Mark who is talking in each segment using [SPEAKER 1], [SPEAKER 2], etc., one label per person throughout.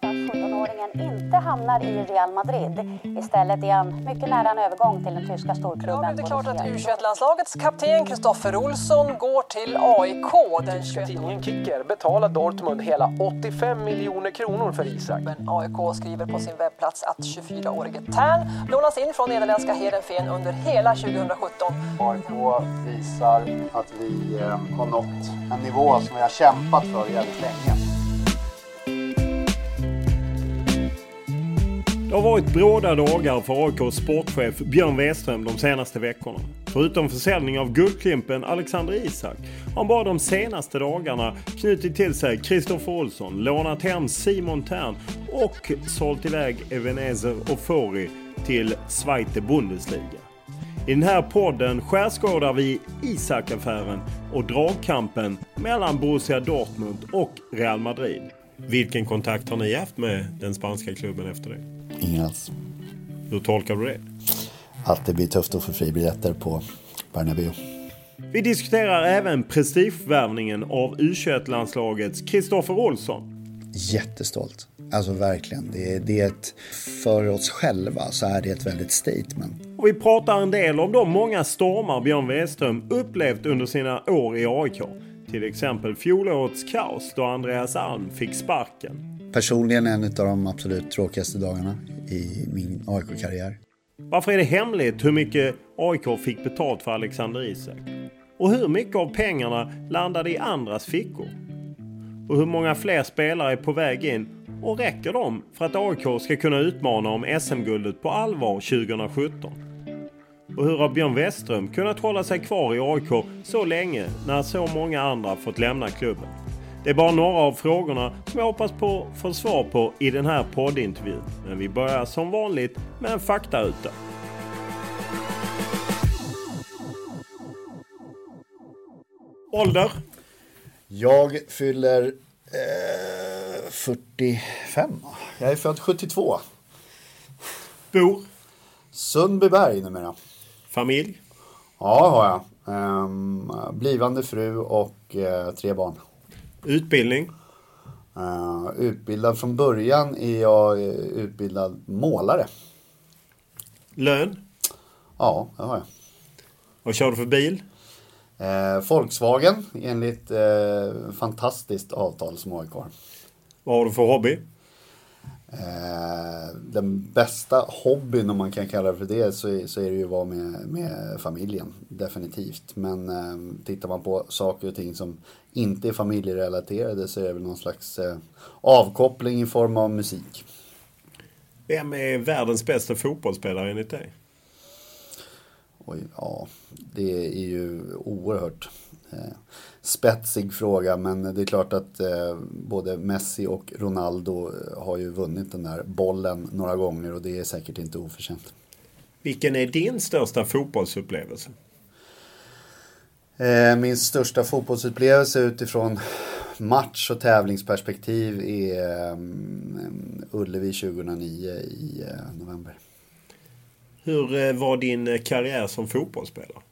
[SPEAKER 1] Bladet att 17-åringen inte hamnar i Real Madrid. Istället är han mycket nära en övergång till den tyska storklubben.
[SPEAKER 2] Ja, det är klart att U21-landslagets kapten Kristoffer Olsson går till AIK. Den 21
[SPEAKER 3] Tidningen Kicker betalar Dortmund hela 85 miljoner kronor för Isak.
[SPEAKER 2] Men AIK skriver på sin webbplats att 24-årige Tern lånas in från nederländska Heerenveen under hela 2017.
[SPEAKER 4] AIK visar att vi eh, har nått en nivå som vi har kämpat för väldigt länge.
[SPEAKER 5] Det har varit bråda dagar för AIKs sportchef Björn Weström de senaste veckorna. Förutom försäljning av Guldklimpen Alexander Isak har han bara de senaste dagarna knutit till sig Kristoffer Olsson, lånat hem Simon Tern och sålt iväg Ebenezer Ofori till Zweite Bundesliga. I den här podden skärskådar vi Isak-affären och dragkampen mellan Borussia Dortmund och Real Madrid. Vilken kontakt har ni haft med den spanska klubben efter det?
[SPEAKER 6] Ingen alls.
[SPEAKER 5] Hur tolkar du det?
[SPEAKER 6] Att det blir tufft att få fribiljetter på Bernabéu.
[SPEAKER 5] Vi diskuterar även prestigevärvningen av U21-landslagets Kristoffer Olsson.
[SPEAKER 6] Jättestolt. Alltså verkligen. Det är, det är ett, för oss själva så är det ett väldigt statement.
[SPEAKER 5] Och vi pratar en del om de många stormar Björn Weström upplevt under sina år i AIK. Till exempel fjolårets kaos då Andreas Alm fick sparken.
[SPEAKER 6] Personligen en av de absolut tråkigaste dagarna i min AIK-karriär.
[SPEAKER 5] Varför är det hemligt hur mycket AIK fick betalt för Alexander Isak? Och hur mycket av pengarna landade i andras fickor? Och hur många fler spelare är på väg in? Och räcker de för att AIK ska kunna utmana om SM-guldet på allvar 2017? Och hur har Björn Westström kunnat hålla sig kvar i AIK så länge när så många andra fått lämna klubben? Det är bara några av frågorna som jag hoppas på få svar på i den här poddintervjun. Men vi börjar som vanligt med en faktaruta. Ålder?
[SPEAKER 6] Jag fyller eh, 45. Jag är född 72.
[SPEAKER 5] Bor?
[SPEAKER 6] Sundbyberg numera.
[SPEAKER 5] Familj?
[SPEAKER 6] Ja, har jag. Ehm, blivande fru och eh, tre barn.
[SPEAKER 5] Utbildning?
[SPEAKER 6] Uh, utbildad från början är jag uh, utbildad målare.
[SPEAKER 5] Lön?
[SPEAKER 6] Ja, det har jag.
[SPEAKER 5] Vad kör du för bil?
[SPEAKER 6] Uh, Volkswagen enligt uh, fantastiskt avtal som AIK har.
[SPEAKER 5] Vad har du för hobby?
[SPEAKER 6] Den bästa hobbyn om man kan kalla det för det så så är det ju att vara med, med familjen. Definitivt. Men tittar man på saker och ting som inte är familjerelaterade så är det väl någon slags eh, avkoppling i form av musik.
[SPEAKER 5] Vem är världens bästa fotbollsspelare enligt dig?
[SPEAKER 6] Oj, ja, det är ju oerhört eh, spetsig fråga men det är klart att eh, både Messi och Ronaldo eh, har ju vunnit den där bollen några gånger och det är säkert inte oförtjänt.
[SPEAKER 5] Vilken är din största fotbollsupplevelse?
[SPEAKER 6] Eh, min största fotbollsupplevelse utifrån match och tävlingsperspektiv är um, Ullevi 2009 i uh, november.
[SPEAKER 5] Hur var din karriär som fotbollsspelare?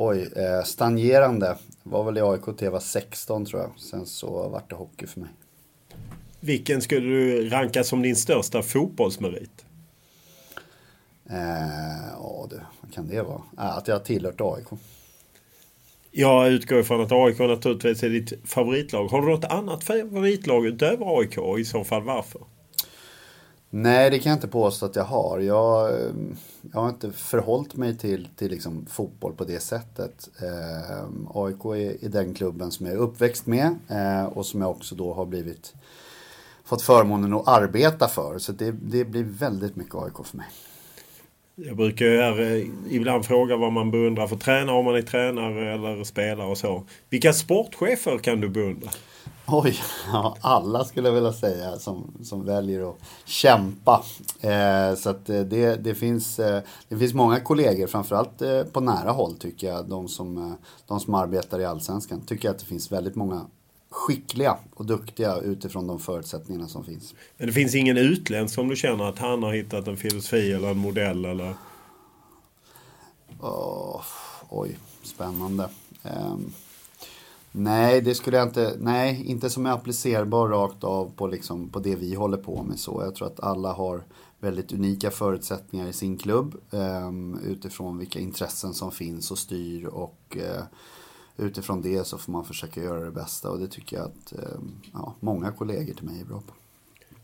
[SPEAKER 6] Oj, eh, stagnerande. Var väl i AIK till jag var 16 tror jag. Sen så vart det hockey för mig.
[SPEAKER 5] Vilken skulle du ranka som din största fotbollsmerit?
[SPEAKER 6] Eh, ja du, vad kan det vara? Äh, att jag har tillhört AIK.
[SPEAKER 5] Jag utgår ifrån att AIK naturligtvis är ditt favoritlag. Har du något annat favoritlag utöver AIK i så fall varför?
[SPEAKER 6] Nej, det kan jag inte påstå att jag har. Jag, ehm, jag har inte förhållit mig till, till liksom fotboll på det sättet. Eh, AIK är, är, den klubben som jag är uppväxt med eh, och som jag också då har blivit fått förmånen att arbeta för. Så det, det blir väldigt mycket AIK för mig.
[SPEAKER 5] Jag brukar här, eh, ibland fråga vad man beundrar för tränare om man är tränare eller spelare och så. Vilka sportchefer kan du beundra?
[SPEAKER 6] Oj, ja, alla skulle jag vilja säga som, som väljer att kämpa. Eh, så att eh, det, det, finns, eh, det finns många kollegor, framförallt eh, på nära håll tycker jag, de som, eh, de som arbetar i Allsvenskan, tycker jag att det finns väldigt många skickliga och duktiga utifrån de förutsättningarna som finns.
[SPEAKER 5] Men det finns ingen utländsk som du känner att han har hittat en filosofi eller en modell eller?
[SPEAKER 6] Oh, oj, spännande. Um, nej, det skulle jag inte. Nej, inte som är applicerbar rakt av på, liksom, på det vi håller på med. så. Jag tror att alla har väldigt unika förutsättningar i sin klubb um, utifrån vilka intressen som finns och styr och uh, utifrån det så får man försöka göra det bästa och det tycker jag att eh, ja, många kollegor till mig är bra på.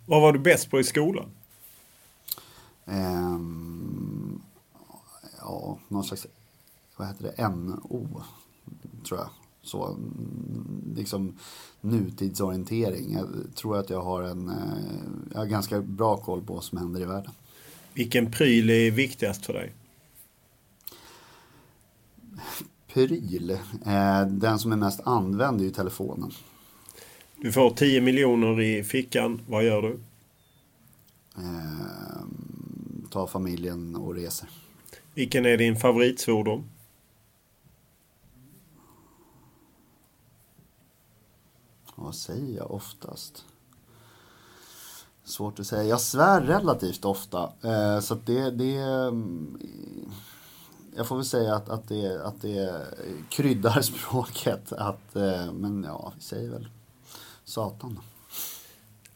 [SPEAKER 5] Vad var du bäst på i skolan?
[SPEAKER 6] Um, ja, någon slags, vad heter det, NO, tror jag. Så, liksom nutidsorientering. Jag tror att jag har en, eh, jag har ganska bra koll på vad som händer i världen.
[SPEAKER 5] Vilken pryl är viktigast för dig?
[SPEAKER 6] Pryl. Eh, den som är mest använd är ju telefonen.
[SPEAKER 5] Du får 10 miljoner i fickan. Vad gör du?
[SPEAKER 6] Eh, ta familjen och reser.
[SPEAKER 5] Vilken är din favoritsvordom?
[SPEAKER 6] Vad säger jag oftast? Svårt att säga. Jag svär relativt ofta. Eh, så det, det mm, jag får väl säga att, att, det, att det kryddar språket. Att, eh, men ja, vi säger väl Satan.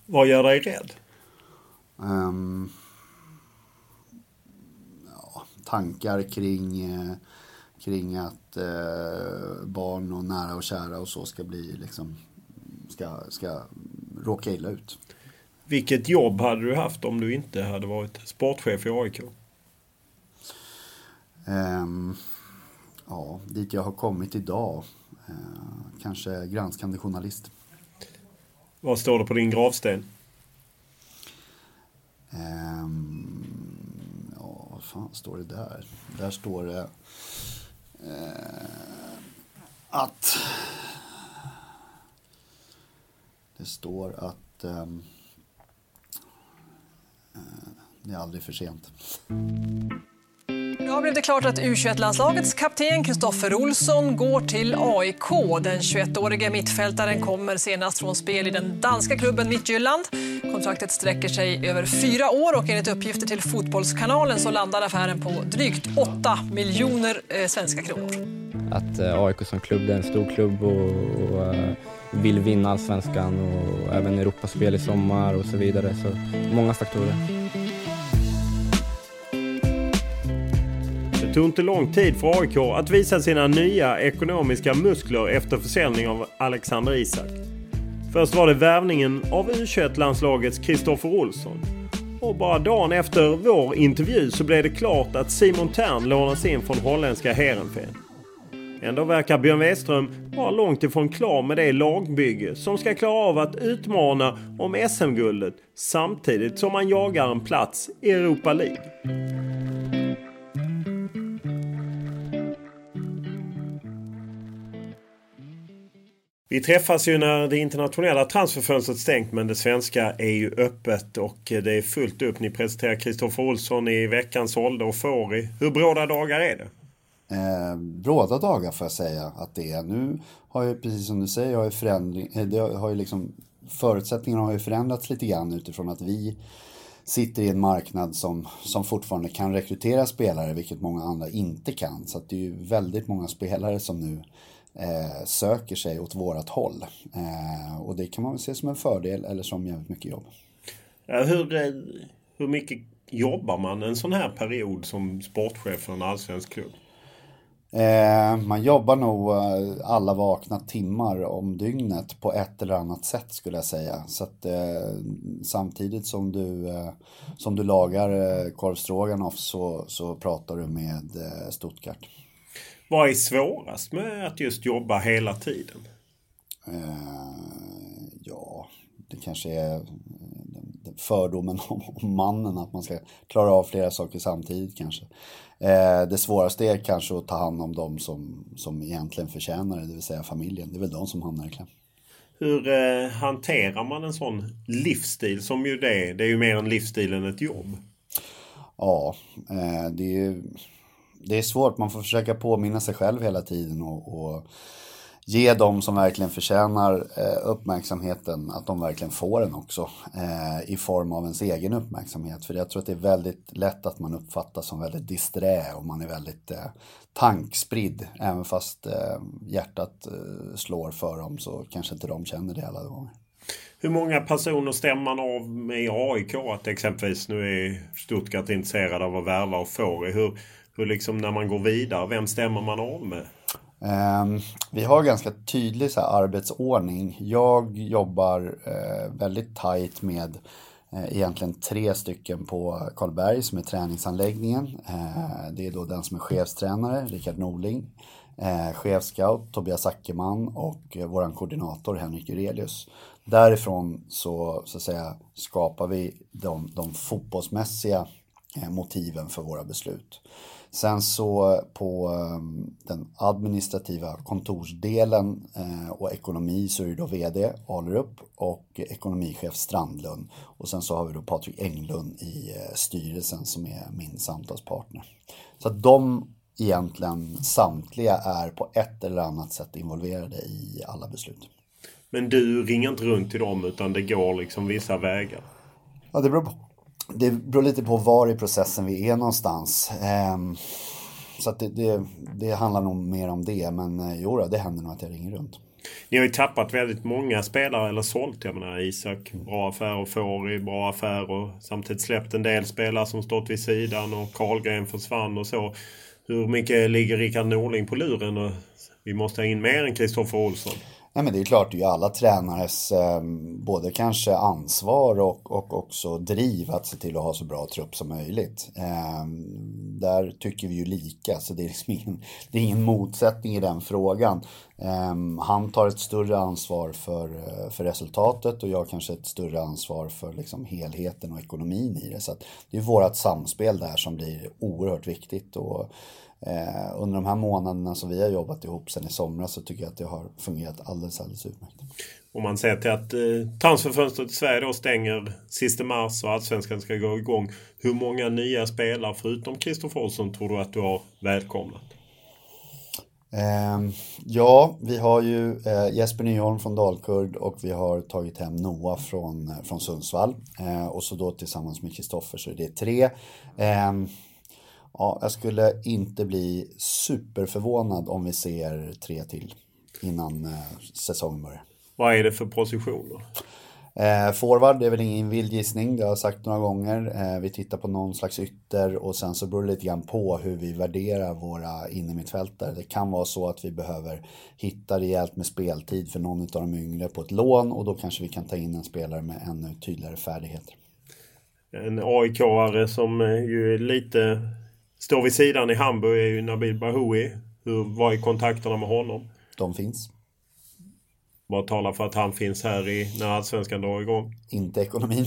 [SPEAKER 5] Vad gör dig rädd?
[SPEAKER 6] Um, ja, tankar kring, eh, kring att eh, barn och nära och kära och så ska bli liksom, ska, ska råka illa ut.
[SPEAKER 5] Vilket jobb hade du haft om du inte hade varit sportchef i AIK?
[SPEAKER 6] Um, ja, dit jag har kommit idag. Uh, kanske granskande journalist.
[SPEAKER 5] Vad står det på din gravsten?
[SPEAKER 6] Um, ja, vad fan står det där? Där står det uh, att det står att um, uh, det är aldrig för sent.
[SPEAKER 2] Idag blev det klart att U21-landslagets kapten Kristoffer Olsson går till AIK. Den 21-årige mittfältaren kommer senast från spel i den danska klubben Midtjylland. Kontraktet sträcker sig över fyra år och enligt uppgifter till Fotbollskanalen så landar affären på drygt 8 miljoner eh, svenska kronor.
[SPEAKER 7] Att eh, AIK som klubb är en stor klubb och, och eh, vill vinna allsvenskan och även Europaspel i sommar och så vidare. Så många faktorer.
[SPEAKER 5] Tog inte lång tid för AIK att visa sina nya ekonomiska muskler efter försäljning av Alexander Isak. Först var det värvningen av U21-landslagets Kristoffer Olsson. Och bara dagen efter vår intervju så blev det klart att Simon Tern lånas in från holländska Heerenveen. Ändå verkar Björn Weström vara långt ifrån klar med det lagbygge som ska klara av att utmana om SM-guldet samtidigt som man jagar en plats i Europa League. Vi träffas ju när det internationella transferfönstret stängt men det svenska är ju öppet och det är fullt upp. Ni presenterar Kristoffer Olsson i veckans ålder och Fåri. Hur bråda dagar är det?
[SPEAKER 6] Eh, bråda dagar får jag säga att det är. Nu har ju, precis som du säger, har ju förändring, eh, det har ju liksom, förutsättningarna har ju förändrats lite grann utifrån att vi sitter i en marknad som, som fortfarande kan rekrytera spelare, vilket många andra inte kan. Så det är ju väldigt många spelare som nu eh, söker sig åt vårat håll. Eh, och det kan man väl se som en fördel eller som jävligt mycket jobb.
[SPEAKER 5] hur, eh, hur mycket jobbar man en sån här period som sportchef för en allsvensk klubb?
[SPEAKER 6] Eh, man jobbar nog eh, alla vakna timmar om dygnet på ett eller annat sätt skulle jag säga. Så att, eh, samtidigt som du, eh, som du lagar eh, korvstroganoff så, så pratar du med eh, Stuttgart.
[SPEAKER 5] Vad är svårast med att just jobba hela tiden?
[SPEAKER 6] ja, det kanske är fördomen om mannen att man ska klara av flera saker samtidigt kanske. Eh, det svåraste är kanske att ta hand om de som, som egentligen förtjänar det, det vill säga familjen. Det är väl de som hamnar i kläm.
[SPEAKER 5] Hur eh, hanterar man en sån livsstil som ju det är? Det är ju mer en livsstil än ett jobb.
[SPEAKER 6] Ja, eh, det, är, det är svårt. Man får försöka påminna sig själv hela tiden och, och ge dem som verkligen förtjänar eh, uppmärksamheten, att de verkligen får den också. Eh, I form av ens egen uppmärksamhet. För jag tror att det är väldigt lätt att man uppfattas som väldigt disträ och man är väldigt eh, tankspridd. Även fast eh, hjärtat eh, slår för dem så kanske inte de känner det alla gånger.
[SPEAKER 5] Hur många personer stämmer man av med i AIK? Att exempelvis nu är Stuttgart intresserade av att värva och få hur, hur liksom när man går vidare, vem stämmer man av med?
[SPEAKER 6] Ehm, vi har ganska tydlig så här, arbetsordning. Jag jobbar eh, väldigt tajt med eh, egentligen tre stycken på Karlberg som är träningsanläggningen. Eh, det är då den som är chefstränare, Rickard Norling. Chefscout Tobias Ackerman och vår koordinator Henrik Urelius. Därifrån så, så att säga, skapar vi de, de fotbollsmässiga motiven för våra beslut. Sen så på ehm, den administrativa kontorsdelen eh, och ekonomi så är det då VD Alerup och ekonomichef Strandlund. Och sen så har vi då Patrik Englund i eh, styrelsen som är min samtalspartner. Så att de egentligen samtliga är på ett eller annat sätt involverade i alla beslut.
[SPEAKER 5] Men du ringer inte runt till dem utan det går liksom vissa vägar?
[SPEAKER 6] Ja, det beror på det beror lite på var i processen vi är någonstans. Ehm, så att det, det, det, handlar nog mer om det. Men eh, jo, det händer nog att jag ringer runt.
[SPEAKER 5] Ni har ju tappat väldigt många spelare eller sålt. Jag menar Isak, bra affär och Fåri, bra affär och samtidigt släppt en del spelare som stått vid sidan och Karlgren försvann och så. Hur mycket ligger Rickard Norling på luren? Och vi måste ha in mer än Kristoffer Olsson.
[SPEAKER 6] Nej, men det är klart, det är ju alla tränares eh, både kanske ansvar och, och också driv att se till att ha så bra trupp som möjligt. Eh, där tycker vi ju lika, så det är, liksom ingen, det är ingen motsättning i den frågan. Eh, han tar ett större ansvar för, eh, för resultatet och jag kanske ett större ansvar för liksom helheten och ekonomin i det. Så det är vårt samspel där som blir oerhört viktigt. Och, Eh, under de här månaderna som vi har jobbat ihop sen i somras så tycker jag att det har fungerat alldeles, alldeles utmärkt.
[SPEAKER 5] Om man ser till att eh, transferfönstret i Sverige då stänger sista mars och allsvenskan ska gå igång. Hur många nya spelare förutom Kristoffer Olsson tror du att du har välkomnat?
[SPEAKER 6] Eh, ja, vi har ju eh, Jesper Nyholm från Dalkurd och vi har tagit hem Noah från, eh, från Sundsvall. Eh, och så då tillsammans med Kristoffer så är det tre. Ja, jag skulle inte bli superförvånad om vi ser tre till innan eh, säsongen börjar.
[SPEAKER 5] Vad är det för positioner?
[SPEAKER 6] Eh, forward är väl ingen vild gissning, det har jag sagt några gånger. Eh, vi tittar på någon slags ytter och sen så beror det lite grann på hur vi värderar våra innermittfältare. Det kan vara så att vi behöver hitta rejält med speltid för någon av de yngre på ett lån och då kanske vi kan ta in en spelare med ännu tydligare färdigheter.
[SPEAKER 5] En AIK-are som ju är lite Står vid sidan i Hamburg är ju Nabil Bahoui. Hur, vad är kontakterna med honom?
[SPEAKER 6] De finns.
[SPEAKER 5] Vad talar för att han finns här i, när Allsvenskan drar igång?
[SPEAKER 6] Inte ekonomin.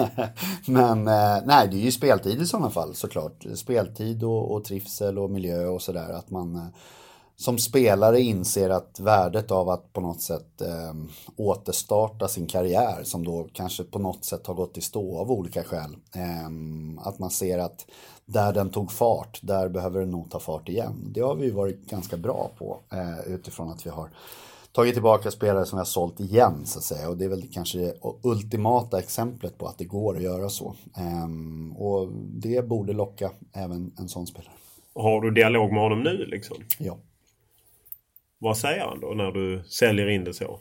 [SPEAKER 6] Men eh, nej, det är ju speltid i sådana fall såklart. Speltid och, och trivsel och miljö och sådär. Att man, eh, som spelare inser att värdet av att på något sätt eh, återstarta sin karriär som då kanske på något sätt har gått i stå av olika skäl. Eh, att man ser att där den tog fart, där behöver den nog ta fart igen. Det har vi varit ganska bra på eh, utifrån att vi har tagit tillbaka spelare som vi har sålt igen så att säga. Och det är väl kanske det ultimata exemplet på att det går att göra så. Ehm, och det borde locka även en sån spelare.
[SPEAKER 5] Har du dialog med honom nu liksom?
[SPEAKER 6] Ja.
[SPEAKER 5] Vad säger han då när du säljer in det så?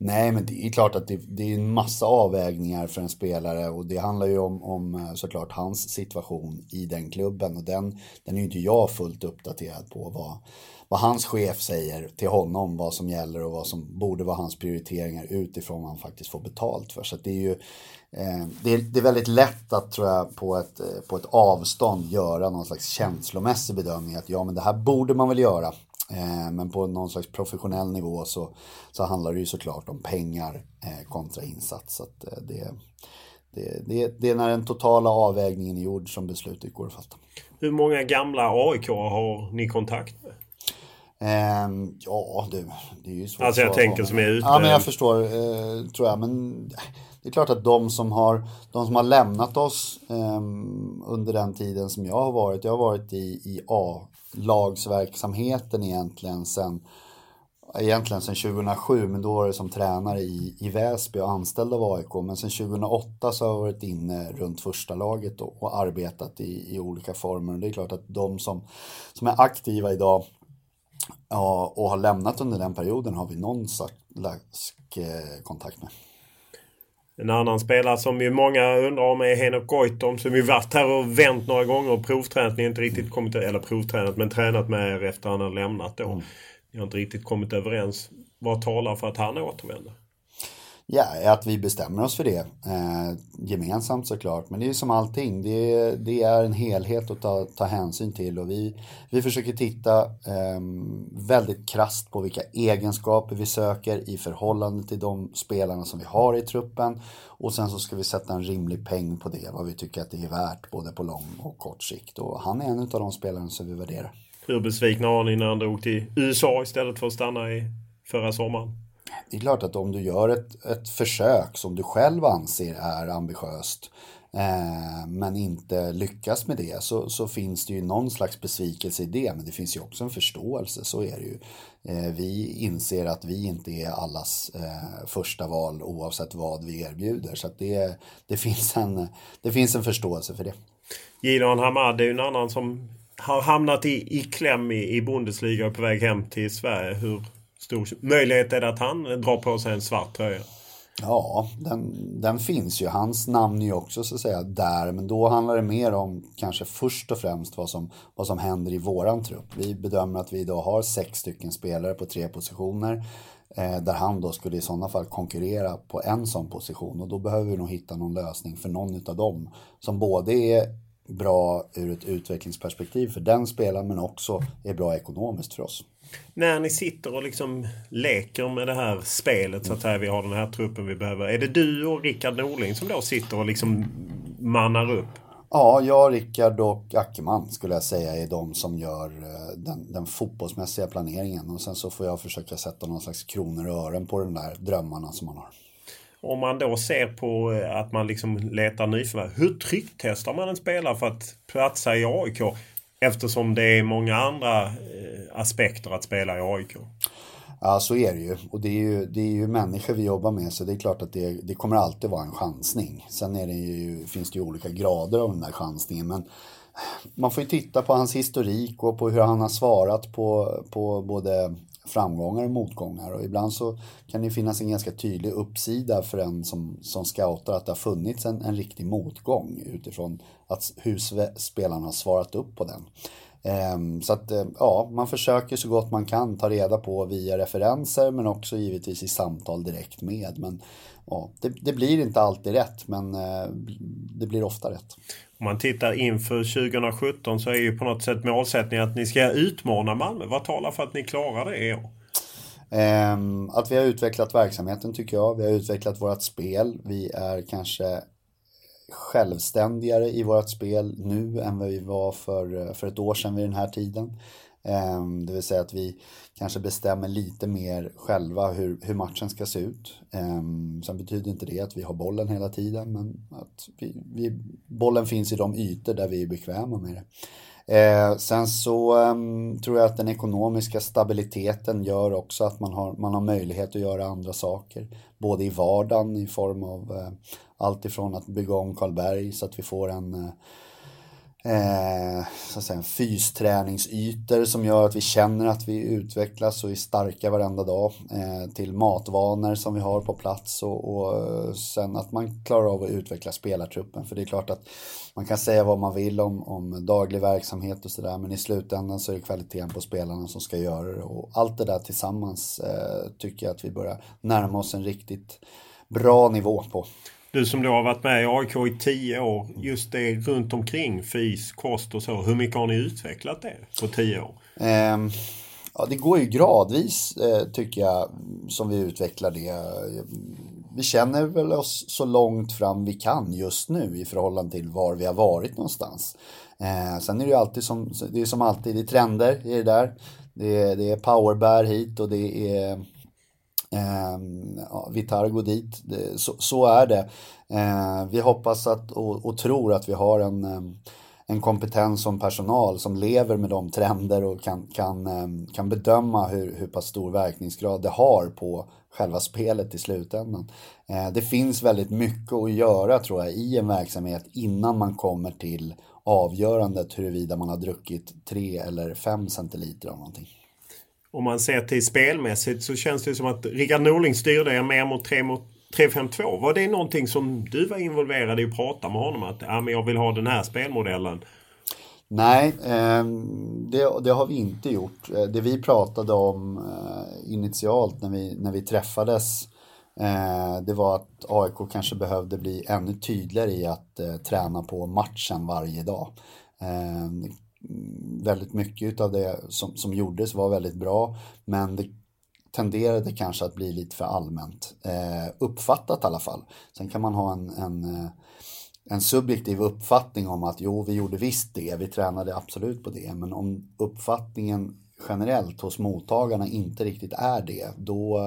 [SPEAKER 6] Nej, men det är klart att det, det, är en massa avvägningar för en spelare och det handlar ju om, om eh, såklart hans situation i den klubben och den, den är ju inte jag fullt uppdaterad på vad, vad hans chef säger till honom, vad som gäller och vad som borde vara hans prioriteringar utifrån vad han faktiskt får betalt för. Så det är ju eh, det, är, det är väldigt lätt att tror jag på ett, eh, på ett avstånd göra någon slags känslomässig bedömning att ja men det här borde man väl göra. Eh, men på någon slags professionell nivå så, så handlar det ju såklart om pengar eh, kontra insats. Så eh, det, det, det, det är när den totala avvägningen är gjord som beslutet går att fatta.
[SPEAKER 5] Hur många gamla AIK har ni kontakt med?
[SPEAKER 6] Um, ja, du, det är ju svårt
[SPEAKER 5] Alltså jag tänker som är ute.
[SPEAKER 6] Ja, men jag förstår, eh, tror jag. Men det är klart att de som har, de som har lämnat oss eh, under den tiden som jag har varit. Jag har varit i, i lagsverksamheten egentligen sen Egentligen sedan 2007, men då var det som tränare i, i Väsby och anställd av AIK. Men sen 2008 så har jag varit inne runt första laget och, och arbetat i, i olika former. Och det är klart att de som, som är aktiva idag Ja, och har lämnat under den perioden har vi någon slags eh, kontakt med.
[SPEAKER 5] En annan spelare som ju många undrar om är Henok Goitom som ju varit här och vänt några gånger och provtränat. Ni har inte riktigt kommit, eller provtränat, men tränat med er efter han har lämnat då. Mm. Ni har inte riktigt kommit överens. Vad talar för att han återvänder?
[SPEAKER 6] Ja, att vi bestämmer oss för det eh, gemensamt såklart. Men det är som allting, det, det är en helhet att ta, ta hänsyn till och vi, vi försöker titta eh, väldigt krast på vilka egenskaper vi söker i förhållande till de spelarna som vi har i truppen. Och sen så ska vi sätta en rimlig peng på det, vad vi tycker att det är värt både på lång och kort sikt. Och han är en av de spelarna som vi värderar.
[SPEAKER 5] Hur besvikna var ni när han drog till USA istället för att stanna i förra sommaren?
[SPEAKER 6] Det är klart att om du gör ett, ett försök som du själv anser är ambitiöst eh, men inte lyckas med det så, så finns det ju någon slags besvikelse i det men det finns ju också en förståelse, så är det ju. Eh, vi inser att vi inte är allas eh, första val oavsett vad vi erbjuder så att det, det, finns en, det finns en förståelse för det.
[SPEAKER 5] Gideon Hamad är ju en annan som har hamnat i, i kläm i, i Bundesliga och på väg hem till Sverige. Hur, stor möjlighet är det att han drar på sig en svart tröja.
[SPEAKER 6] Ja, den, den finns ju. Hans namn är ju också så att säga där. Men då handlar det mer om kanske först och främst vad som, vad som händer i våran trupp. Vi bedömer att vi idag har sex stycken spelare på tre positioner. Eh, där han då skulle i sådana fall konkurrera på en sån position. Och då behöver vi nog hitta någon lösning för någon av dem. Som både är bra ur ett utvecklingsperspektiv för den spelaren men också är bra ekonomiskt för oss.
[SPEAKER 5] När ni sitter och liksom leker med det här spelet så att säga, vi har den här truppen vi behöver. Är det du och Rickard Norling som då sitter och liksom mannar upp?
[SPEAKER 6] Ja, jag, Rickard och Ackerman skulle jag säga är de som gör eh, den, den fotbollsmässiga planeringen. Och sen så får jag försöka sätta någon slags kronor och ören på de där drömmarna som man har.
[SPEAKER 5] Om man då ser på eh, att man liksom letar nyförvärv. Hur trycktestar man en spelare för att platsa i AIK? Eftersom det är många andra eh, aspekter att spela i AIK.
[SPEAKER 6] Ja, så är det ju. Och det är ju, det är ju människor vi jobbar med så det är klart att det, det kommer alltid vara en chansning. Sen är det ju, finns det ju olika grader av den där chansningen. Men man får ju titta på hans historik och på hur han har svarat på, på både framgångar och motgångar. Och ibland så kan det finnas en ganska tydlig uppsida för en som, som scoutar att det har funnits en, en riktig motgång utifrån att hur spelarna har svarat upp på den. Ehm, så att eh, ja, man försöker så gott man kan ta reda på via referenser men också givetvis i samtal direkt med. Men ja, det, det blir inte alltid rätt men eh, det blir ofta rätt.
[SPEAKER 5] Om man tittar inför 2017 så är ju på något sätt målsättningen att ni ska utmana Malmö. Vad talar för att ni klarar det i år?
[SPEAKER 6] Ehm, att vi har utvecklat verksamheten tycker jag. Vi har utvecklat vårt spel. Vi är kanske självständigare i vårt spel nu än vad vi var för, för ett år sedan vid den här tiden. Ehm, det vill säga att vi kanske bestämmer lite mer själva hur, hur matchen ska se ut. Ehm, sen betyder inte det att vi har bollen hela tiden men att vi, vi, bollen finns i de ytor där vi är bekväma med det. Eh, sen så um, tror jag att den ekonomiska stabiliteten gör också att man har, man har möjlighet att göra andra saker. Både i vardagen i form av eh, allt ifrån att bygga om Karlberg så att vi får en eh, eh, så att säga, fysträningsytor som gör att vi känner att vi utvecklas och är starka varenda dag. Eh, till matvanor som vi har på plats och, och, sen att man klarar av att utveckla spelartruppen. För det är klart att man kan säga vad man vill om, om daglig verksamhet och sådär men i slutändan så är det kvaliteten på spelarna som ska göra det. Och allt det där tillsammans eh, tycker jag att vi börjar närma oss en riktigt bra nivå på.
[SPEAKER 5] Du som då har varit med i AIK i tio år, just det runt omkring fys, kost och så. Hur mycket har ni utvecklat det på tio år?
[SPEAKER 6] Um, ja, det går ju gradvis eh, tycker jag som vi utvecklar det. Vi känner väl oss så långt fram vi kan just nu i förhållande till var vi har varit någonstans. Eh, sen är det ju alltid som, det är som alltid, det är trender i det där. Det är, det är powerbär hit och det är Eh, ja, Vitar dit, det, så, så, är det. Eh, vi hoppas att, och, och, tror att vi har en, ehm, en kompetens som personal som lever med de trender och kan, kan, ehm, kan bedöma hur, hur pass stor verkningsgrad det har på själva spelet i slutändan. Eh, det finns väldigt mycket att göra tror jag i en verksamhet innan man kommer till avgörandet huruvida man har druckit 3 eller 5 centiliter av någonting
[SPEAKER 5] om man ser till spelmässigt så känns det som att Rickard Norling styrde er mer mot 3 mot 3-5-2. Var det någonting som du var involverad i att prata med honom? Att ah, men jag vill ha den här spelmodellen.
[SPEAKER 6] Nej, eh, det, det, har vi inte gjort. Eh, det vi pratade om eh, initialt när vi, när vi träffades det var att AIK kanske behövde bli ännu tydligare i att träna på matchen varje dag. Mm, väldigt mycket av det som, som gjordes var väldigt bra men det tenderade kanske att bli lite för allmänt eh, uppfattat i alla fall. Sen kan man ha en, en, eh, en subjektiv uppfattning om att jo, vi gjorde visst det, vi tränade absolut på det, men om uppfattningen generellt hos mottagarna inte riktigt är det, då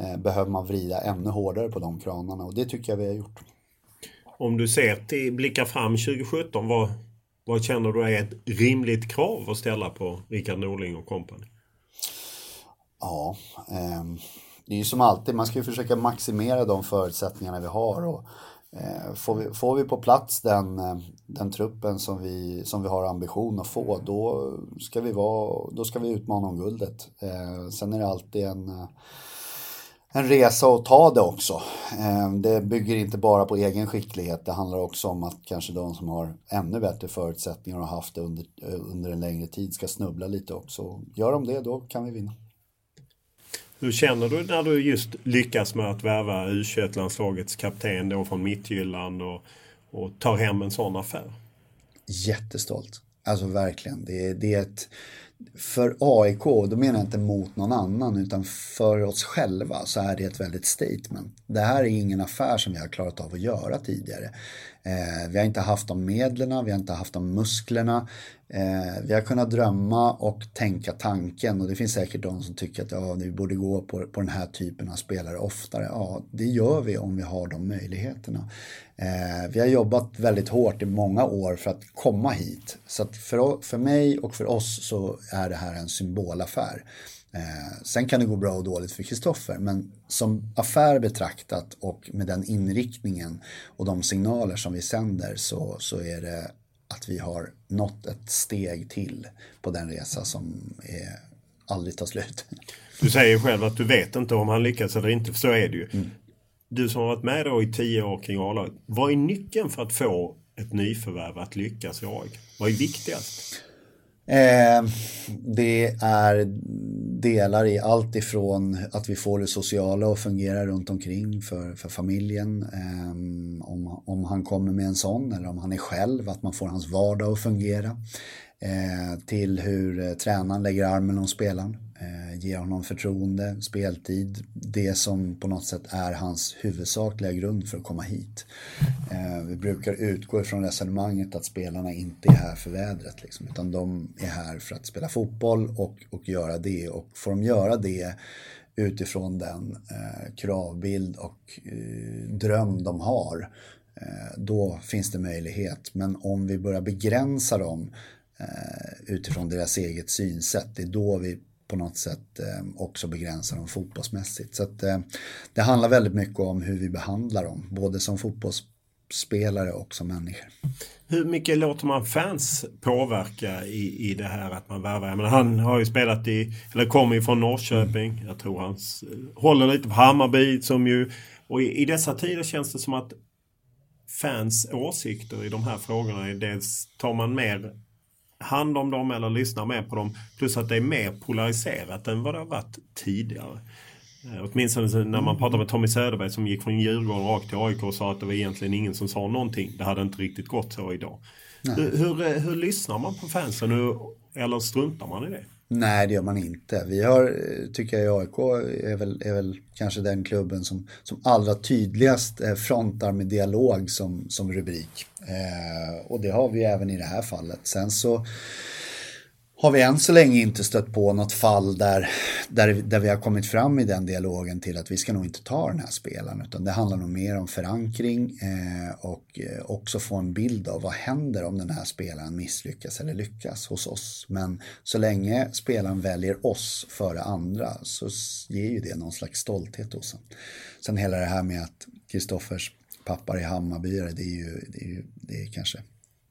[SPEAKER 6] eh, behöver man vrida ännu hårdare på de kranarna och det tycker jag vi har gjort.
[SPEAKER 5] Om du ser till, blickar fram 2017, vad, vad känner du är ett rimligt krav att ställa på Rickard Norling och kompani?
[SPEAKER 6] Ja, eh, det är ju som alltid, man ska ju försöka maximera de förutsättningarna vi har. Och, eh, får, vi, får vi på plats den, ehm, den truppen som vi, som vi har ambition att få, då ska vi, vara, då ska vi utmana om guldet. Eh, sen är det alltid en eh, en resa att ta det också. Ehm, det bygger inte bara på egen skicklighet, det handlar också om att kanske de som har ännu bättre förutsättningar och har haft det under, under en längre tid ska snubbla lite också. Gör de det, då kan vi vinna.
[SPEAKER 5] Hur känner du när du just lyckas med att värva U21-landslagets kapten då från Mittjylland och, och tar hem en sån affär?
[SPEAKER 6] Jättestolt. Alltså verkligen. Det, det är ett för AIK, då menar jag inte mot någon annan utan för oss själva så är det ett väldigt statement. Det här är ingen affär som vi har klarat av att göra tidigare. Eh, vi har inte haft de medlen, vi har inte haft de musklerna. Eh, vi har kunnat drömma och tänka tanken och det finns säkert de som tycker att ja, vi borde gå på, på den här typen av spelare oftare. Ja, det gör vi om vi har de möjligheterna. Eh, vi har jobbat väldigt hårt i många år för att komma hit. Så att för, för mig och för oss så är det här en symbolaffär. Eh, sen kan det gå bra och dåligt för Kristoffer, men som affär betraktat och med den inriktningen och de signaler som vi sänder så, så är det att vi har nått ett steg till på den resa som är, aldrig tar slut.
[SPEAKER 5] Du säger själv att du vet inte om han lyckas eller inte, för så är det ju. Mm. Du som har varit med då i tio år kring a vad är nyckeln för att få ett nyförvärv att lyckas i AIK? Vad är viktigast?
[SPEAKER 6] Eh, det är delar i allt ifrån att vi får det sociala att fungera runt omkring för, för familjen. Eh, om, om han kommer med en sån eller om han är själv, att man får hans vardag att fungera. eh, till hur eh, tränaren lägger armen om spelaren, Eh, ge honom förtroende, speltid, det som på något sätt är hans huvudsakliga grund för att komma hit. Eh, vi brukar utgå ifrån resonemanget att spelarna inte är här för vädret, liksom, utan de är här för att spela fotboll och, och göra det. Och får de göra det utifrån den eh, kravbild och eh, dröm de har, eh, då finns det möjlighet. Men om vi börjar begränsa dem eh, utifrån deras eget synsätt, det är då vi på något sätt eh, också begränsar dem fotbollsmässigt. Så att, eh, det handlar väldigt mycket om hur vi behandlar dem, både som fotbollsspelare och som människor.
[SPEAKER 5] Hur mycket låter man fans påverka i, i det här att man värvar? Men han har ju spelat i, eller kommer ju från Norrköping. Mm. Jag tror han håller lite på Hammarby som ju, och i, i dessa tider känns det som att fans åsikter i de här frågorna är dels tar man mer hand om dem eller lyssnar mer på dem. Plus att det är mer polariserat än vad det har varit tidigare. Eh, åtminstone när man pratar med Tommy Söderberg som gick från Djurgården rakt till AIK och sa att det var egentligen ingen som sa någonting. Det hade inte riktigt gått så idag. Hur, hur, eh, hur, lyssnar man på fansen eller struntar man i det?
[SPEAKER 6] Nej, det gör man inte. Vi har, eh, tycker jag, AIK är väl, är väl kanske den klubben som, som allra tydligast eh, frontar med dialog som, som rubrik. Eh, och det har vi även i det här fallet. Sen så har vi än så länge inte stött på något fall där, där, där vi har kommit fram i den dialogen till att vi ska nog inte ta den här spelaren utan det handlar nog mer om förankring eh, och eh, också få en bild av vad händer om den här spelaren misslyckas eller lyckas hos oss. Men så länge spelaren väljer oss före andra så ger ju det någon slags stolthet hos honom. Sen hela det här med att Kristoffers pappa är Hammarbyare, det är ju, det är ju det är kanske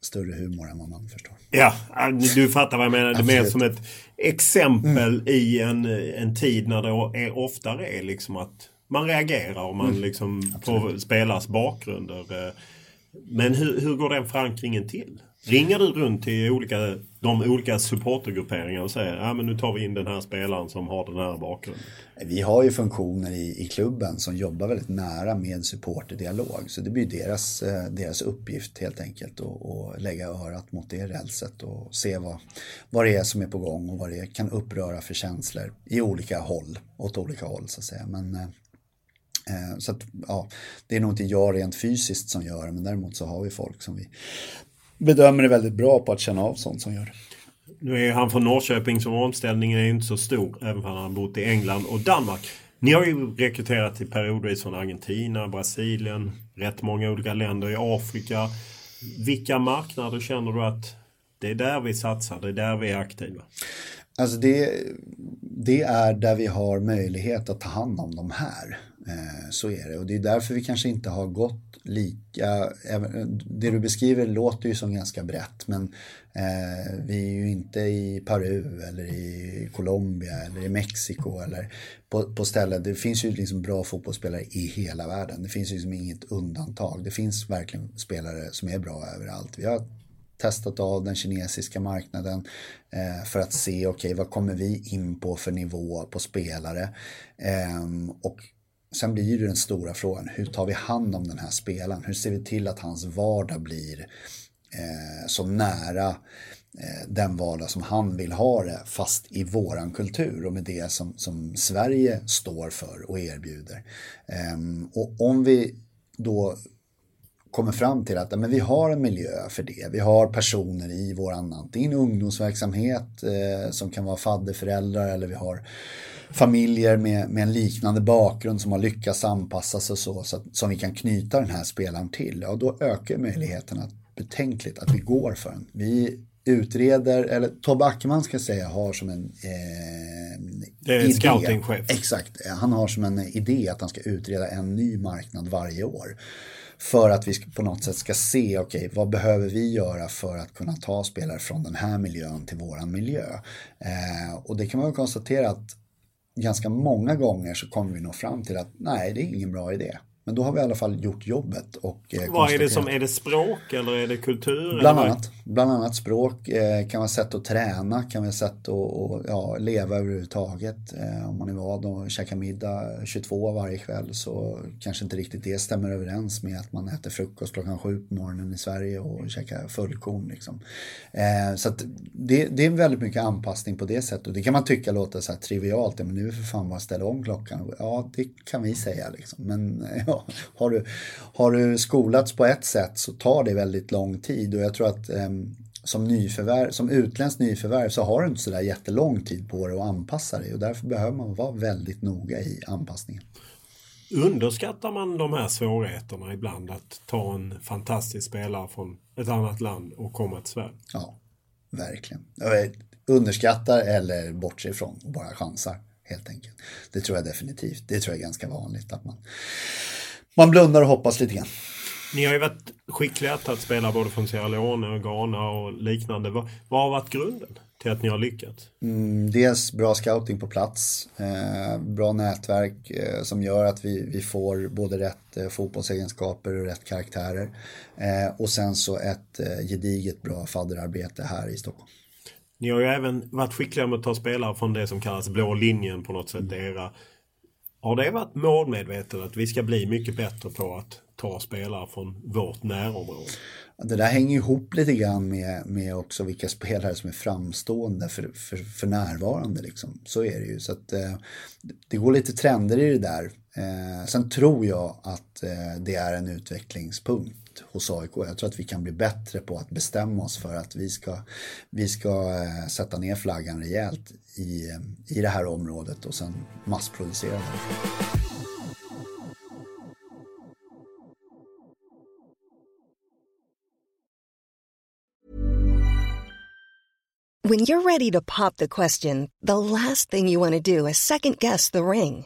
[SPEAKER 6] större humor än vad man förstår.
[SPEAKER 5] Ja, du fattar vad jag menar. Det är mer som ett exempel mm. i en, en tid när det är, oftare är liksom att man reagerar och man mm. liksom på spelars bakgrunder. Men hur, hur går den förankringen till? Ringer du runt till olika, de olika supportergrupperingarna och säger ja, men nu tar vi in den här spelaren som har den här bakgrunden?
[SPEAKER 6] Vi har ju funktioner i, i klubben som jobbar väldigt nära med supporterdialog. Så det blir deras, eh, deras uppgift helt enkelt att lägga örat mot det rälset och se vad, vad det är som är på gång och vad det kan uppröra för känslor i olika håll, åt olika håll så att säga. Men, eh, eh, så att, ja, det är nog inte jag rent fysiskt som gör det, men däremot så har vi folk som vi bedömer är väldigt bra på att känna av sånt som gör det.
[SPEAKER 5] Nu är han från Norrköping så omställningen är inte så stor även om han har bott i England och Danmark. Ni har ju rekryterat till periodvis från Argentina, Brasilien, rätt många olika länder i Afrika. Vilka marknader känner du att det är där vi satsar, det är där vi är aktiva?
[SPEAKER 6] Alltså det, det är där vi har möjlighet att ta hand om de här. Eh, så är det och det är därför vi kanske inte har gått lika, det du beskriver låter ju som ganska brett men eh, vi är ju inte i Peru eller i Colombia eller i Mexiko eller på, på ställen, det finns ju liksom bra fotbollsspelare i hela världen. Det finns ju liksom inget undantag. Det finns verkligen spelare som är bra överallt. Vi har testat av den kinesiska marknaden eh, för att se, okej, okay, vad kommer vi in på för nivå på spelare? Eh, och Sen blir det den stora frågan, hur tar vi hand om den här spelaren? Hur ser vi till att hans vardag blir eh, så nära eh, den vardag som han vill ha det, fast i våran kultur och med det som, som Sverige står för och erbjuder. Eh, och om vi då kommer fram till att men vi har en miljö för det. Vi har personer i vår antingen ungdomsverksamhet eh, som kan vara fadderföräldrar eller vi har familjer med, med en liknande bakgrund som har lyckats anpassa sig så, så att, som vi kan knyta den här spelaren till. Ja, då ökar möjligheterna betänkligt att vi går för den. Vi utreder, eller Tobbe Ackerman ska jag säga har som en eh,
[SPEAKER 5] Det är idé. scoutingchef.
[SPEAKER 6] Exakt, han har som en idé att han ska utreda en ny marknad varje år. För att vi på något sätt ska se, okej, okay, vad behöver vi göra för att kunna ta spelare från den här miljön till våran miljö? Eh, och det kan man konstatera att ganska många gånger så kommer vi nog fram till att nej, det är ingen bra idé. Men då har vi i alla fall gjort jobbet. Och,
[SPEAKER 5] eh, Vad är det som, är det språk eller är det kultur?
[SPEAKER 6] Bland, annat, bland annat språk, eh, kan vara sätt att träna, kan vara sätt att ja, leva överhuvudtaget. Eh, om man är van att käka middag 22 varje kväll så kanske inte riktigt det stämmer överens med att man äter frukost klockan sju på morgonen i Sverige och käkar fullkorn. Liksom. Eh, så det, det, är väldigt mycket anpassning på det sättet. Och det kan man tycka låter så här trivialt, men nu är för fan bara ställa om klockan. Ja, det kan vi säga liksom. Men ja, har, du, har du skolats på ett sätt så tar det väldigt lång tid och jag tror att eh, som, nyförvärv, som utländskt nyförvärv så har du inte sådär jättelång tid på dig att anpassa dig och därför behöver man vara väldigt noga i anpassningen.
[SPEAKER 5] Underskattar man de här svårigheterna ibland att ta en fantastisk spelare från ett annat land och komma till Sverige?
[SPEAKER 6] Ja, verkligen. Underskattar eller bortser ifrån och bara chansar helt enkelt. Det tror jag definitivt. Det tror jag är ganska vanligt att man, man blundar och hoppas lite grann.
[SPEAKER 5] Ni har ju varit skickliga att spela både från Sierra Leone och Ghana och liknande. Vad, vad har varit grunden till att ni har lyckats?
[SPEAKER 6] Mm, dels bra scouting på plats, eh, bra nätverk eh, som gör att vi, vi får både rätt eh, fotbollsegenskaper och rätt karaktärer. Eh, och sen så ett eh, gediget bra fadderarbete här i Stockholm.
[SPEAKER 5] Ni har ju även varit skickliga med att ta spelare från det som kallas blå linjen på något sätt. Mm. Era. Har det varit målmedvetet att vi ska bli mycket bättre på att ta spelare från vårt närområde?
[SPEAKER 6] Det där hänger ihop lite grann med, med också vilka spelare som är framstående för, för, för närvarande. Liksom. Så är det ju. Så att, eh, det går lite trender i det där. Eh, sen tror jag att eh, det är en utvecklingspunkt hos AIK. Jag tror att vi kan bli bättre på att bestämma oss för att vi ska, vi ska eh, sätta ner flaggan rejält i, eh, i det här området och sen massproducera det.
[SPEAKER 8] When you're ready to pop the question, the last thing you want to do is second guess the ring.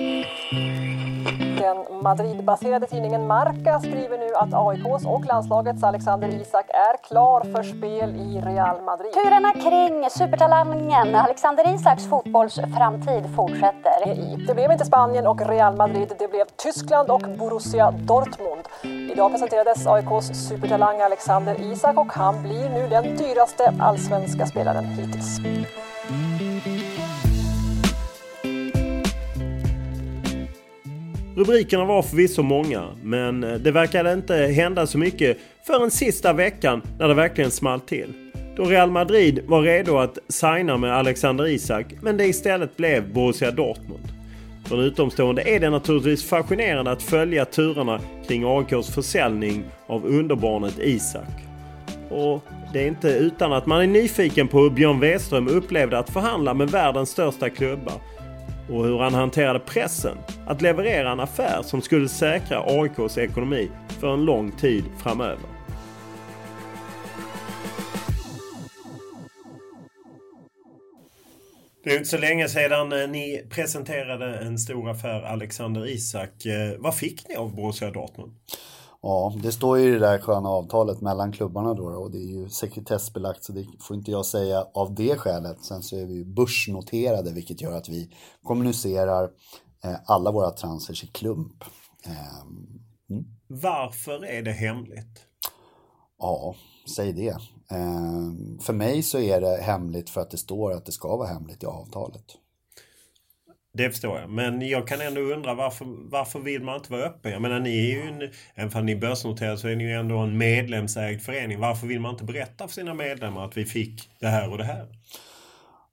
[SPEAKER 2] Den Madridbaserade tidningen Marca skriver nu att AIKs och landslagets Alexander Isak är klar för spel i Real Madrid.
[SPEAKER 1] Turerna kring supertalangen Alexander Isaks fotbollsframtid fortsätter.
[SPEAKER 2] Det blev inte Spanien och Real Madrid, det blev Tyskland och Borussia Dortmund. Idag presenterades AIKs supertalang Alexander Isak och han blir nu den dyraste allsvenska spelaren hittills.
[SPEAKER 5] Rubrikerna var förvisso många, men eh, det verkade inte hända så mycket förrän sista veckan när det verkligen small till. Då Real Madrid var redo att signa med Alexander Isak, men det istället blev Borussia Dortmund. För en utomstående är det naturligtvis fascinerande att följa turerna kring AIKs försäljning av underbarnet Isak. Och det är inte utan att man är nyfiken på hur Björn Weström upplevde att förhandla med världens största klubbar och hur han hanterade pressen att leverera en affär som skulle säkra AIKs ekonomi för en lång tid framöver. Det är inte så länge sedan eh, ni presenterade en stor affär, Alexander Isak. Eh, vad fick ni av Borussia Dortmund?
[SPEAKER 6] Ja, det står ju i det där sköna avtalet mellan klubbarna då och det är ju sekretessbelagt så det får inte jag säga av det skälet. Sen så är vi ju börsnoterade vilket gör att vi kommunicerar eh, alla våra transfers i klump.
[SPEAKER 5] Mm. Varför är det hemligt?
[SPEAKER 6] Ja, säg det. För mig så är det hemligt för att det står att det ska vara hemligt i avtalet.
[SPEAKER 5] Det förstår jag. Men jag kan ändå undra varför, varför vill man inte vara öppen? Jag menar ni är ju, en, även om ni är börsnoterade så är ni ju ändå en medlemsägd förening. Varför vill man inte berätta för sina medlemmar att vi fick det här och det här?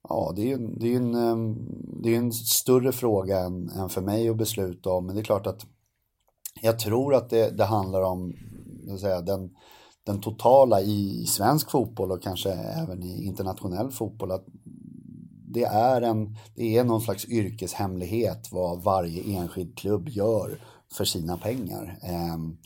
[SPEAKER 6] Ja, det är ju det är en, ehm, det är en större fråga än, än för mig att besluta om. Men det är klart att jag tror att det, det handlar om säga, den, den totala i svensk fotboll och kanske även i internationell fotboll. Att det är, en, det är någon slags yrkeshemlighet vad varje enskild klubb gör för sina pengar. Ehm,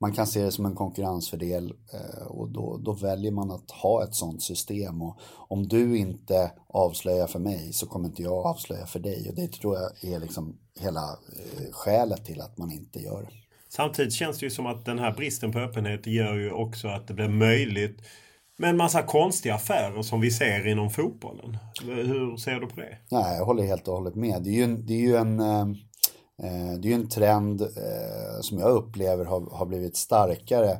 [SPEAKER 6] man kan se det som en konkurrensfördel eh, och då, då väljer man att ha ett sådant system. Och om du inte avslöjar för mig så kommer inte jag avslöja för dig. Och det tror jag är liksom hela eh, skälet till att man inte gör det.
[SPEAKER 5] Samtidigt känns det ju som att den här bristen på öppenhet gör ju också att det blir möjligt men massa konstiga affärer som vi ser inom fotbollen. Hur ser du på det?
[SPEAKER 6] Nej, jag håller helt och hållet med. Det är ju en, det är ju en, eh, eh, det är en trend eh, som jag upplever har, har blivit starkare.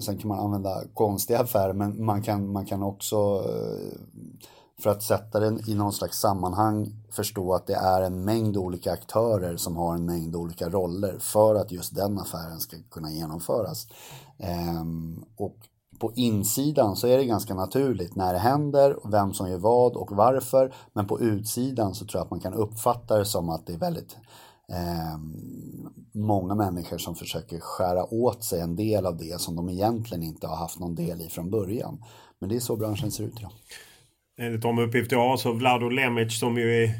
[SPEAKER 6] Sen kan man använda konstiga affärer men man kan, man kan också för att sätta den i någon slags sammanhang förstå att det är en mängd olika aktörer som har en mängd olika roller för att just den affären ska kunna genomföras. Ehm, och på insidan så är det ganska naturligt när det händer, vem som gör vad och varför. Men på utsidan så tror jag att man kan uppfatta det som att det är väldigt eh, många människor som försöker skära åt sig en del av det som de egentligen inte har haft någon del i från början. Men det är så branschen ser ut idag.
[SPEAKER 5] Enligt de uppgifter jag har så Vlado Lemic som ju är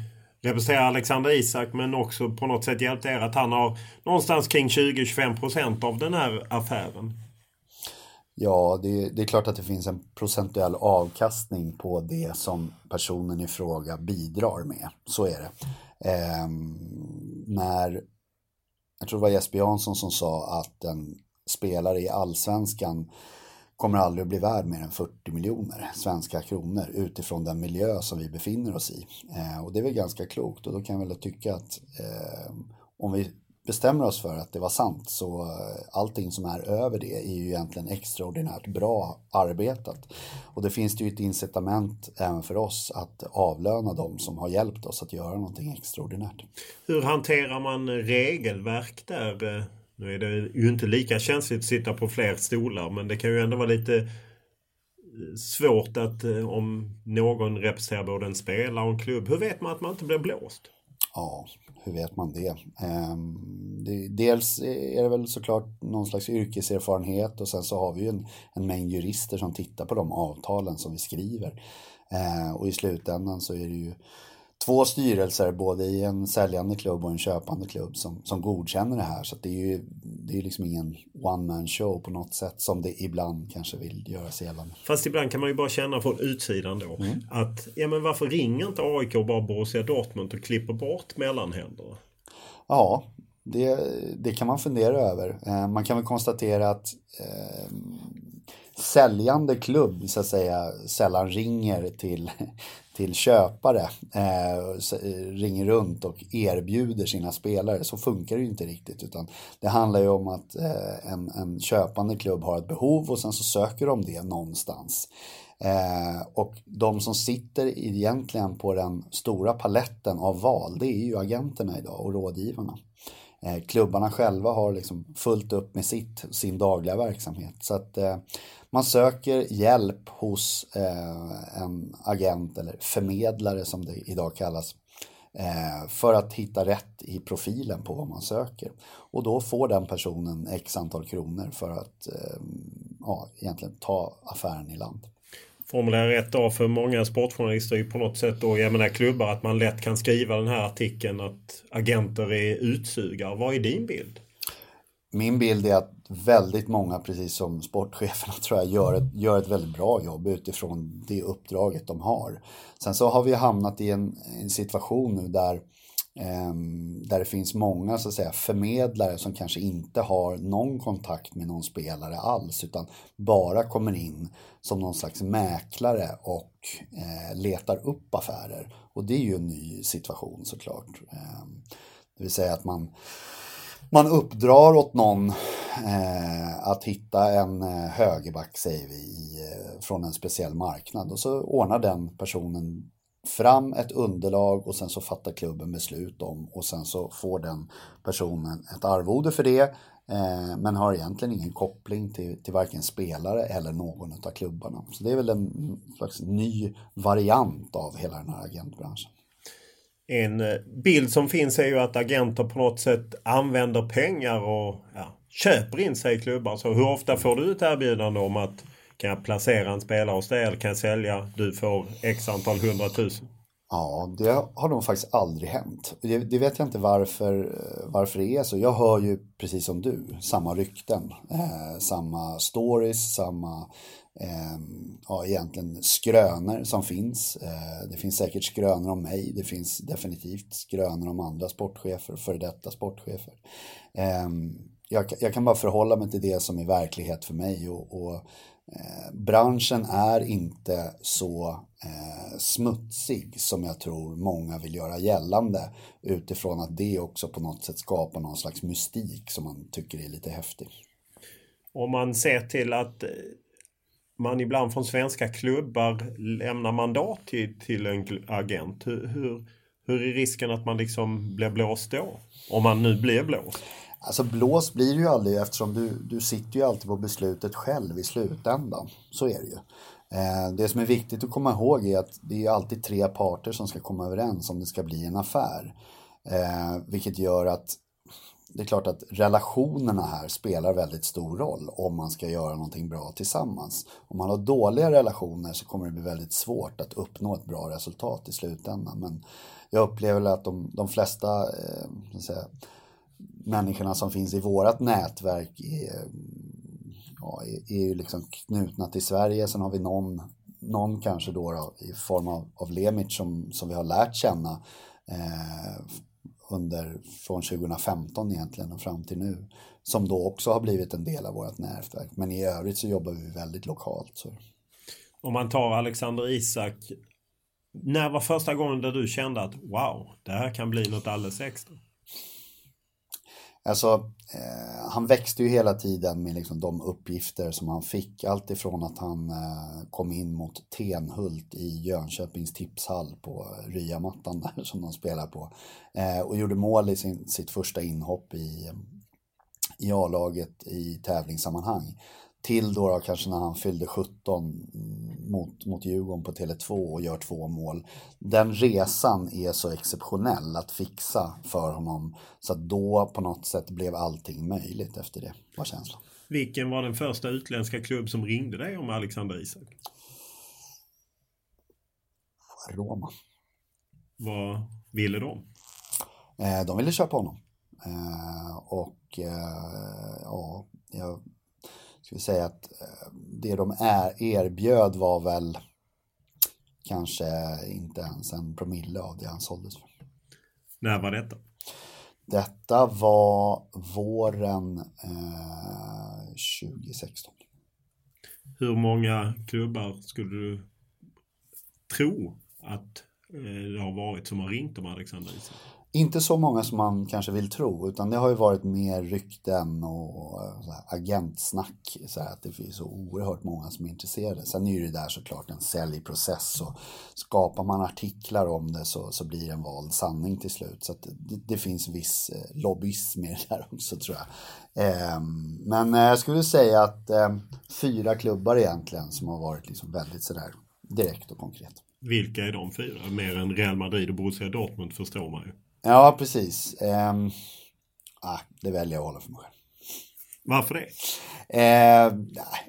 [SPEAKER 5] representerar Alexander Isak men också på något sätt hjälpt er att han har någonstans kring 20-25 procent av den här affären.
[SPEAKER 6] Ja, det, det, är klart att det finns en procentuell avkastning på det som personen i fråga bidrar med. Så är det. Eh, när, jag tror det var Jesper Jansson som sa att en spelare i allsvenskan kommer aldrig att bli värd mer än 40 miljoner svenska kronor utifrån den miljö som vi befinner oss i. Eh, och det är väl ganska klokt och då kan jag väl tycka att eh, om vi bestämmer oss för att det var sant så eh, allting som är över det är ju egentligen extraordinärt bra arbetat. Och det finns det ju ett incitament även för oss att avlöna dem som har hjälpt oss att göra någonting extraordinärt.
[SPEAKER 5] Hur hanterar man regelverk där? Nu är det ju inte lika känsligt att sitta på fler stolar men det kan ju ändå vara lite svårt att eh, om någon representerar både en spelare och en klubb. Hur vet man att man inte blir blåst?
[SPEAKER 6] Ja, hur vet man ehm, det? Dels är det väl såklart någon slags yrkeserfarenhet och sen så har vi ju en, en mängd jurister som tittar på de avtalen som vi skriver. Ehm, och i slutändan så är det ju två styrelser, både i en säljande klubb och en köpande klubb, som, som godkänner det här. Så det är ju det är liksom ingen one man show på något sätt som det ibland kanske vill göra sig gällande.
[SPEAKER 5] Fast ibland kan man ju bara känna från utsidan då mm. att ja men varför ringer inte AIK bara Borussia Dortmund och klipper bort mellanhänderna?
[SPEAKER 6] Ja, det, det kan man fundera över. Eh, man kan väl konstatera att eh, säljande klubb så att säga sällan ringer till, till köpare, eh, ringer runt och erbjuder sina spelare. Så funkar det ju inte riktigt utan det handlar ju om att eh, en, en köpande klubb har ett behov och sen så söker de det någonstans. Eh, och de som sitter egentligen på den stora paletten av val det är ju agenterna idag och rådgivarna. Eh, klubbarna själva har liksom fullt upp med sitt, sin dagliga verksamhet. Så att eh, man söker hjälp hos eh, en agent eller förmedlare som det idag kallas eh, för att hitta rätt i profilen på vad man söker. Och då får den personen x antal kronor för att eh, ja, egentligen ta affären i land.
[SPEAKER 5] Formulär 1A för många sportjournalister är ju på något sätt då, jag menar klubbar, att man lätt kan skriva den här artikeln att agenter är utsugare. Vad är din bild?
[SPEAKER 6] Min bild är att väldigt många, precis som sportcheferna tror jag, gör ett, gör ett väldigt bra jobb utifrån det uppdraget de har. Sen så har vi hamnat i en, en situation nu där eh, där det finns många så att säga, förmedlare som kanske inte har någon kontakt med någon spelare alls utan bara kommer in som någon slags mäklare och eh, letar upp affärer. Och det är ju en ny situation såklart. Eh, det vill säga att man, man uppdrar åt någon eh, att hitta en eh, högerback säger vi, i, eh, från en speciell marknad och så ordnar den personen fram ett underlag och sen så fattar klubben beslut om och sen så får den personen ett arvode för det eh, men har egentligen ingen koppling till, till varken spelare eller någon av klubbarna. Så det är väl en slags ny variant av hela den här agentbranschen.
[SPEAKER 5] En eh, bild som finns är ju att agenter på något sätt använder pengar och ja, köper in sig i klubbar. Så hur ofta får du ett erbjudande om att kan jag placera en spelare hos dig eller kan jag sälja? Du får x antal hundratusen.
[SPEAKER 6] Ja, det har nog faktiskt aldrig hänt. Det, det, vet jag inte varför, eh, varför det är så. Jag hör ju precis som du samma rykten, eh, samma stories, samma eh, ja, egentligen skrönor som finns. Eh, det finns säkert skrönor om mig. Det finns definitivt skrönor om andra sportchefer, före detta sportchefer. Eh, jag, jag, kan bara förhålla mig till det som är verklighet för mig och, och Eh, branschen är inte så eh, smutsig som jag tror många vill göra gällande utifrån att det också på något sätt skapar någon slags mystik som man tycker är lite häftig.
[SPEAKER 5] Om man ser till att eh, man ibland från svenska klubbar lämnar mandat till, till en agent. Hur, hur, hur är risken att man liksom blir blåst då? Om man nu blir blåst?
[SPEAKER 6] Alltså blåst blir det ju aldrig eftersom du, du sitter ju alltid på beslutet själv i slutändan. Så är det ju. Eh, det som är viktigt att komma ihåg är att det är alltid tre parter som ska komma överens om det ska bli en affär. Eh, vilket gör att det är klart att relationerna här spelar väldigt stor roll om man ska göra någonting bra tillsammans. Om man har dåliga relationer så kommer det bli väldigt svårt att uppnå ett bra resultat i slutändan. Men jag upplever att de, de flesta eh, säga, människorna som finns i vårat nätverk är, ja, är ju liksom knutna till Sverige. Sen har vi någon, någon kanske då, då i form av, av Lemit som, som vi har lärt känna eh, under, från 2015 egentligen och fram till nu. Som då också har blivit en del av vårt nätverk. Men i övrigt så jobbar vi väldigt lokalt. Så.
[SPEAKER 5] Om man tar Alexander Isak. När var första gången där du kände att wow, det här kan bli något alldeles extra?
[SPEAKER 6] Alltså, eh, han växte ju hela tiden med liksom de uppgifter som han fick. Allt ifrån att han eh, kom in mot Tenhult i Jönköpings tipshall på Ryamattan där som de spelar på. Eh, och gjorde mål i sin, sitt första inhopp i, i A-laget i tävlingssammanhang. Till då, då kanske när han fyllde 17 mot, mot Djurgården på Tele2 och gör två mål. Den resan är så exceptionell att fixa för honom. Så att då på något sätt blev allting möjligt efter det, var känslan.
[SPEAKER 5] Vilken var den första utländska klubb som ringde dig om Alexander Isak?
[SPEAKER 6] Roma.
[SPEAKER 5] Vad ville de?
[SPEAKER 6] Eh, de ville köpa honom. Eh, och eh, ja, jag ska vi säga att eh, det de är, erbjöd var väl kanske inte ens en promille av det han såldes för.
[SPEAKER 5] När var detta?
[SPEAKER 6] Detta var våren eh, 2016.
[SPEAKER 5] Hur många klubbar skulle du tro att eh, det har varit som har ringt om Alexander Isak?
[SPEAKER 6] Inte så många som man kanske vill tro, utan det har ju varit mer rykten och eh, så här, agentsnack. Så här, att det finns så oerhört många som är intresserade. Sen är ju det där såklart en säljprocess och skapar man artiklar om det så, så blir det en vald sanning till slut. Så det, det, finns viss eh, lobbyism i det där också tror jag. Ehm, men eh, jag skulle säga att ehm, fyra klubbar egentligen som har varit liksom väldigt sådär direkt och konkret.
[SPEAKER 5] Vilka är de fyra? Mer än Real Madrid och Borussia Dortmund förstår man ju.
[SPEAKER 6] Ja, precis. Ah, det väljer jag att hålla för mig själv.
[SPEAKER 5] Varför det?
[SPEAKER 6] Eh,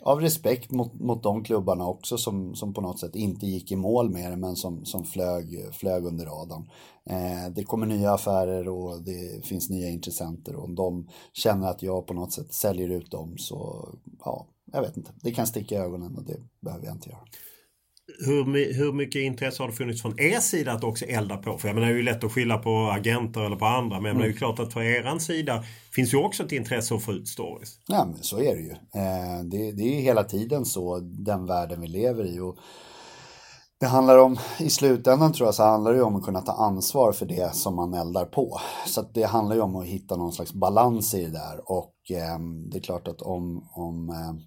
[SPEAKER 6] av respekt mot, mot de klubbarna också som, som på något sätt inte gick i mål med det men som, som flög, flög under radarn. Eh, det kommer nya affärer och det finns nya intressenter och om de känner att jag på något sätt säljer ut dem så ja, jag vet inte. Det kan sticka i ögonen och det behöver jag inte göra
[SPEAKER 5] hur, hur mycket intresse har det funnits från er sida att också elda på? För jag menar det är ju lätt att skylla på agenter eller på andra. Men mm. det är ju klart att för er sida finns ju också ett intresse att få ut stories.
[SPEAKER 6] Ja men så är det ju. Eh, det, det är hela tiden så den världen vi lever i. Och det handlar om, i slutändan tror jag så handlar det om att kunna ta ansvar för det som man eldar på. Så det handlar ju om att hitta någon slags balans i det där. Och eh, det är klart att om, om eh, Ehm,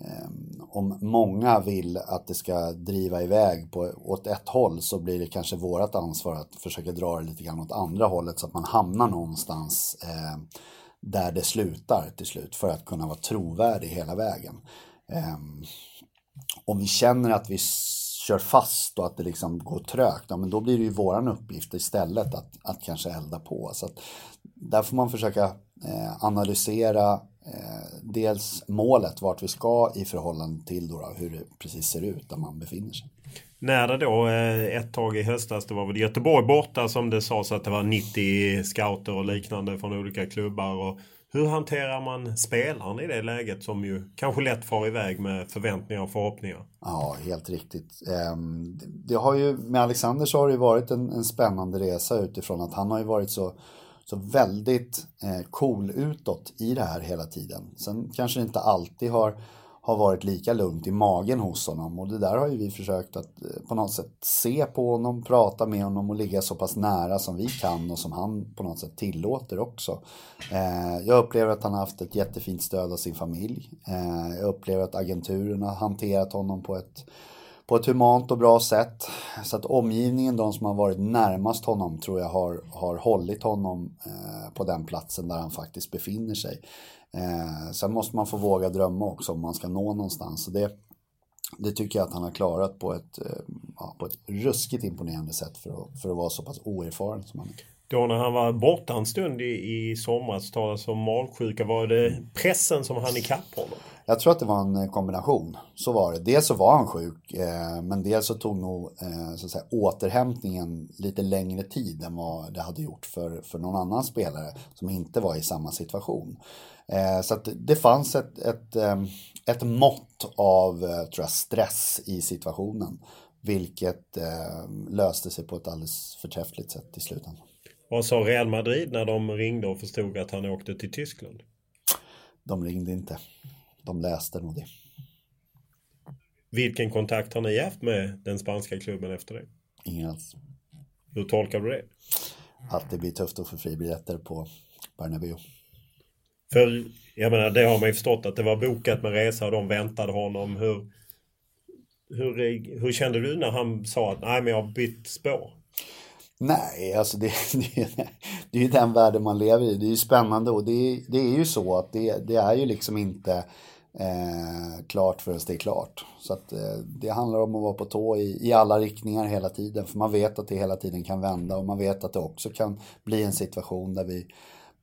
[SPEAKER 6] Ehm, om många vill att det ska driva iväg på, åt ett håll så blir det kanske vårt ansvar att försöka dra det lite grann åt andra hållet så att man hamnar någonstans eh, där det slutar till slut för att kunna vara trovärdig hela vägen. Eh, om vi känner att vi kör fast och att det liksom går trögt, ja, men då blir det ju våran uppgift istället att, att kanske elda på. Så att där får man försöka eh, analysera dels målet, vart vi ska i förhållande till då, hur det precis ser ut där man befinner sig.
[SPEAKER 5] När det då eh, ett tag i höstas, det var väl Göteborg borta som det sades att det var 90 scouter och liknande från olika klubbar. Och hur hanterar man spelaren i det läget som ju kanske lätt far iväg med förväntningar och förhoppningar?
[SPEAKER 6] Ja, helt riktigt. Ehm, det har ju, med Alexander så har det varit en, en spännande resa utifrån att han har ju varit så så väldigt eh, cool utåt i det här hela tiden. Sen kanske det inte alltid har, har varit lika lugnt i magen hos honom och det där har ju vi försökt att eh, på något sätt se på honom, prata med honom och ligga så pass nära som vi kan och som han på något sätt tillåter också. Eh, jag upplever att han har haft ett jättefint stöd av sin familj. Eh, jag upplever att agenturen har hanterat honom på ett på ett humant och bra sätt. Så att omgivningen, de som har varit närmast honom, tror jag har, har hållit honom eh, på den platsen där han faktiskt befinner sig. Eh, sen måste man få våga drömma också om man ska nå någonstans. Så det, det tycker jag att han har klarat på ett, eh, på ett ruskigt imponerande sätt för att, för att vara så pass oerfaren som han är.
[SPEAKER 5] Då när han var borta en stund i, i somras talades om magsjuka. Var det pressen som hann ikapp honom?
[SPEAKER 6] Jag tror att det var en eh, kombination. Så var det. Dels så var han sjuk, eh, men dels så tog nog eh, så att säga, återhämtningen lite längre tid än vad det hade gjort för, för någon annan spelare som inte var i samma situation. Så att det fanns ett, ett, ett mått av tror jag, stress i situationen, vilket löste sig på ett alldeles förträffligt sätt i slutändan.
[SPEAKER 5] Vad sa Real Madrid när de ringde och förstod att han åkte till Tyskland?
[SPEAKER 6] De ringde inte de läste nog det.
[SPEAKER 5] Vilken kontakt har ni haft med den spanska klubben efter det?
[SPEAKER 6] Ingen alls.
[SPEAKER 5] Hur tolkar du det?
[SPEAKER 6] Att det blir tufft att få fribiljetter på Bernabéu.
[SPEAKER 5] För jag menar, det har man ju förstått att det var bokat med resa och de väntade honom. Hur, hur, hur kände du när han sa att nej men jag har bytt spår?
[SPEAKER 6] Nej, alltså det, det, det är ju den världen man lever i. Det är ju spännande och det, det är ju så att det, det är ju liksom inte eh, klart förrän det är klart. Så att eh, det handlar om att vara på tå i, i alla riktningar hela tiden. För man vet att det hela tiden kan vända och man vet att det också kan bli en situation där vi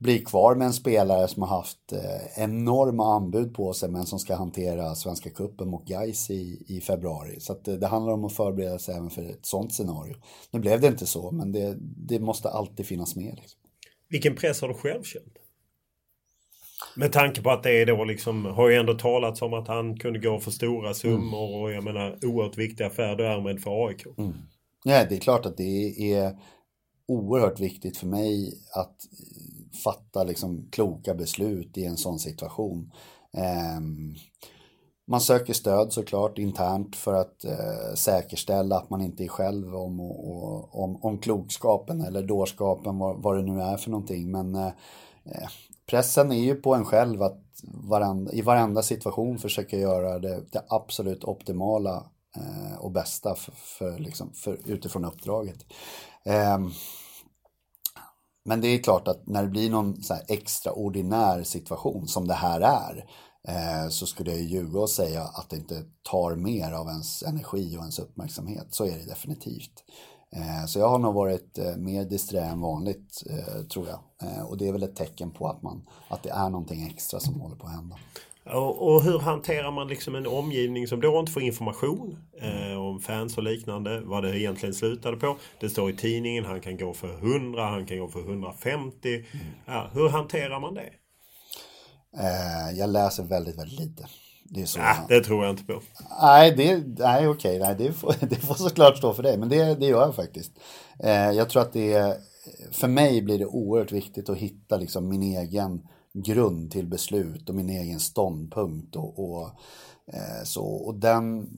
[SPEAKER 6] blir kvar med en spelare som har haft eh, enorma anbud på sig men som ska hantera Svenska Cupen mot Gais i, i februari. Så det, det handlar om att förbereda sig även för ett sånt scenario. Nu blev det inte så men det, det måste alltid finnas med. Liksom.
[SPEAKER 5] Vilken press har du själv känt? Med tanke på att det är då liksom, har ju ändå talats om att han kunde gå för stora summor mm. och jag menar oerhört viktig affär därmed för AIK. Mm.
[SPEAKER 6] Ja, det är klart att det är oerhört viktigt för mig att fatta liksom kloka beslut i en sån situation. Ehm, man söker stöd såklart internt för att eh, säkerställa att man inte är själv om, och, om, om klokskapen eller dårskapen, vad, vad det nu är för någonting. Men eh, eh pressen är ju på en själv att varandra, i varenda situation försöka göra det, det absolut optimala eh, och bästa för, för, liksom, för, utifrån uppdraget. Ehm, men det är klart att när det blir någon så extraordinär situation som det här är eh, så skulle jag ljuga och säga att det inte tar mer av ens energi och ens uppmärksamhet. Så är det definitivt. Eh, så jag har nog varit eh, mer disträ än vanligt tror jag. Och det är väl ett tecken på att, man, att det är någonting extra som håller på att hända.
[SPEAKER 5] Och, och hur hanterar man liksom en omgivning som då inte får information eh, om fans och liknande, vad det egentligen slutade på. Det står i tidningen, han kan gå för 100, han kan gå för 150. Mm. Ja, hur hanterar man det?
[SPEAKER 6] Eh, jag läser väldigt, väldigt lite.
[SPEAKER 5] Det, är så nah, det tror jag inte på.
[SPEAKER 6] Nej, det, nej okej, nej, det, får, det får såklart stå för dig. Men det, det gör jag faktiskt. Eh, jag tror att det, för mig blir det oerhört viktigt att hitta liksom min egen grund till beslut och min egen ståndpunkt. Och, och eh, så, och den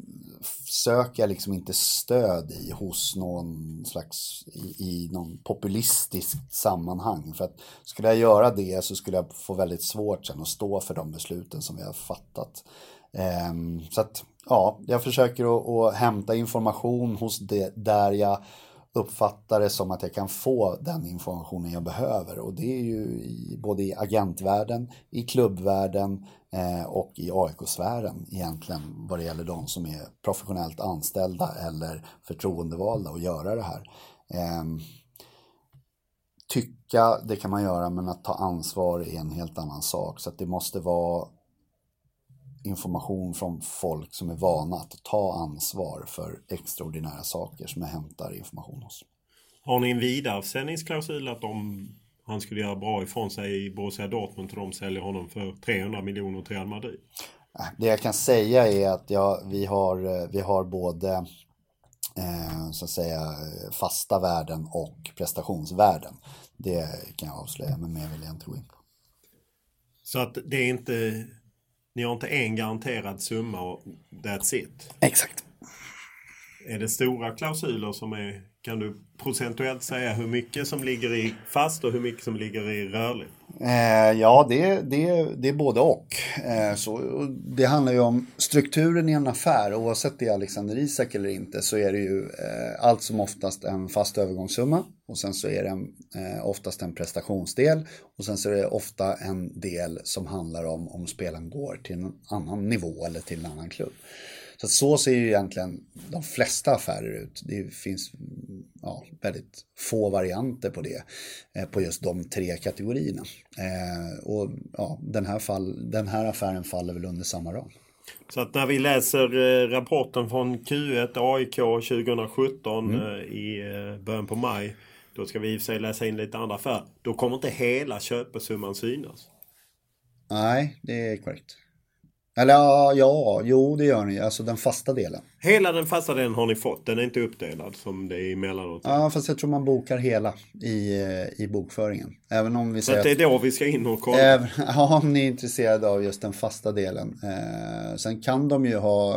[SPEAKER 6] söker jag liksom inte stöd i hos någon slags, i, i någon populistiskt sammanhang. För att skulle jag göra det så skulle jag få väldigt svårt sen att stå för de besluten som vi har fattat. Eh, så att, ja, jag försöker att, att hämta information hos det där jag uppfattar det som att jag kan få den informationen jag behöver och det är ju i, både i agentvärlden, i klubbvärlden eh, och i AIK-sfären egentligen vad det gäller de som är professionellt anställda eller förtroendevalda och göra det här. Eh, tycka, det kan man göra, men att ta ansvar är en helt annan sak. Så att det måste vara information från folk som är vana att ta ansvar för extraordinära saker som jag hämtar information hos.
[SPEAKER 5] Har ni en vidaresändningsklausul att om han skulle göra bra ifrån sig i Borussia Dortmund och de säljer honom för 300 miljoner till Real Madrid?
[SPEAKER 6] Äh, det jag kan säga är att ja, vi, har, vi har både eh, så att säga fasta värden och prestationsvärden. Det kan jag avslöja, men mer vill jag inte gå in på.
[SPEAKER 5] Så att det är inte ni har inte en garanterad summa och that's it?
[SPEAKER 6] Exakt.
[SPEAKER 5] Är det stora klausuler som är... Kan du procentuellt säga hur mycket som ligger i fast och hur mycket som ligger i rörligt?
[SPEAKER 6] Eh, ja, det, det, det är både och. Eh, så, det handlar ju om strukturen i en affär. Oavsett det är Alexander Isak eller inte så är det ju eh, allt som oftast en fast övergångssumma. Och sen så är det en, eh, oftast en prestationsdel. Och sen så är det ofta en del som handlar om om spelaren går till en annan nivå eller till en annan klubb. Så så ser ju egentligen de flesta affärer ut. Det finns ja, väldigt få varianter på det, eh, på just de tre kategorierna. Eh, och ja, den här, fall, den här affären faller väl under samma ram.
[SPEAKER 5] Så att när vi läser eh, rapporten från Q1 AIK 2017 mm. i början på maj. Då ska vi i och för sig läsa in lite andra affärer. Då kommer inte hela köpesumman synas.
[SPEAKER 6] Nej, det är korrekt. Eller ja, ja, jo det gör ni. Alltså den fasta delen.
[SPEAKER 5] Hela den fasta delen har ni fått. Den är inte uppdelad som det är emellanåt.
[SPEAKER 6] Ja, fast jag tror man bokar hela i, i bokföringen. Även om vi
[SPEAKER 5] Så att det är då vi ska in och kolla?
[SPEAKER 6] Även, ja, om ni är intresserade av just den fasta delen. Eh, sen kan de ju ha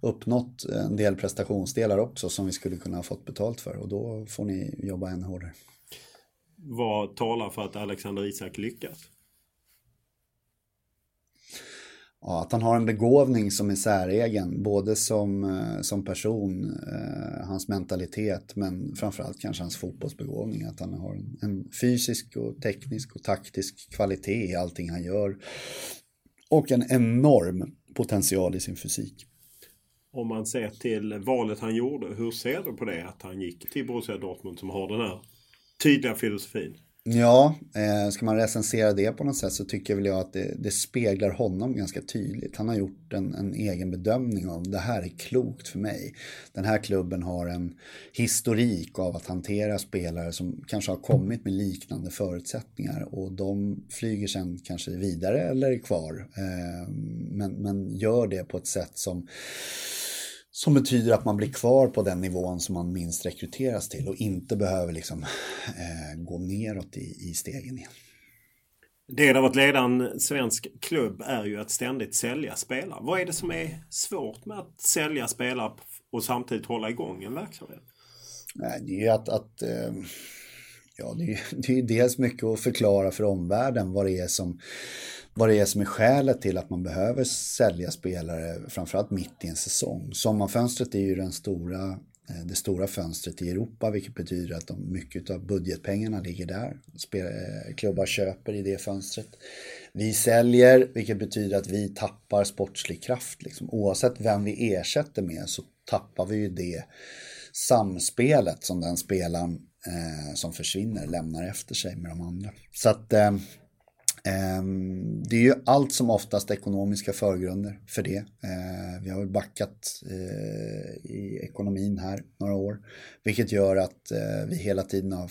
[SPEAKER 6] uppnått en del prestationsdelar också som vi skulle kunna ha fått betalt för. Och då får ni jobba ännu hårdare.
[SPEAKER 5] Vad talar för att Alexander Isak lyckas?
[SPEAKER 6] Ja, att han har en begåvning som är säregen, både som, eh, som person, eh, hans mentalitet, men framförallt kanske hans fotbollsbegåvning. Att han har en, en, fysisk och teknisk och taktisk kvalitet i allting han gör. Och en enorm potential i sin fysik.
[SPEAKER 5] Om man ser till valet han gjorde, hur ser du på det? Att han gick till Borussia Dortmund som har den här tydliga filosofin?
[SPEAKER 6] Ja, eh, ska man recensera det på något sätt så tycker väl jag att det, det speglar honom ganska tydligt. Han har gjort en, en, egen bedömning av det här är klokt för mig. Den här klubben har en historik av att hantera spelare som kanske har kommit med liknande förutsättningar och de flyger sen kanske vidare eller är kvar. Eh, men, men gör det på ett sätt som som betyder att man blir kvar på den nivån som man minst rekryteras till och inte behöver liksom, eh, gå neråt i, i stegen igen.
[SPEAKER 5] Det av att leda en svensk klubb är ju att ständigt sälja spelare. Vad är det som är svårt med att sälja spelare och samtidigt hålla igång en verksamhet?
[SPEAKER 6] Det är att, att eh, ja, det är, det är dels mycket att förklara för omvärlden vad det är som vad det är som är skälet till att man behöver sälja spelare, framförallt mitt i en säsong. Sommarfönstret är ju den stora, eh, det stora fönstret i Europa, vilket betyder att de, mycket av budgetpengarna ligger där. Spel, eh, klubbar köper i det fönstret. Vi säljer, vilket betyder att vi tappar sportslig kraft. Liksom. Oavsett vem vi ersätter med så tappar vi ju det samspelet som den spelaren eh, som försvinner lämnar efter sig med de andra. Så att eh, Ehm, det är ju allt som oftast ekonomiska förgrunder för det. Ehm, vi har backat eh, i ekonomin här några år, vilket gör att eh, vi hela tiden har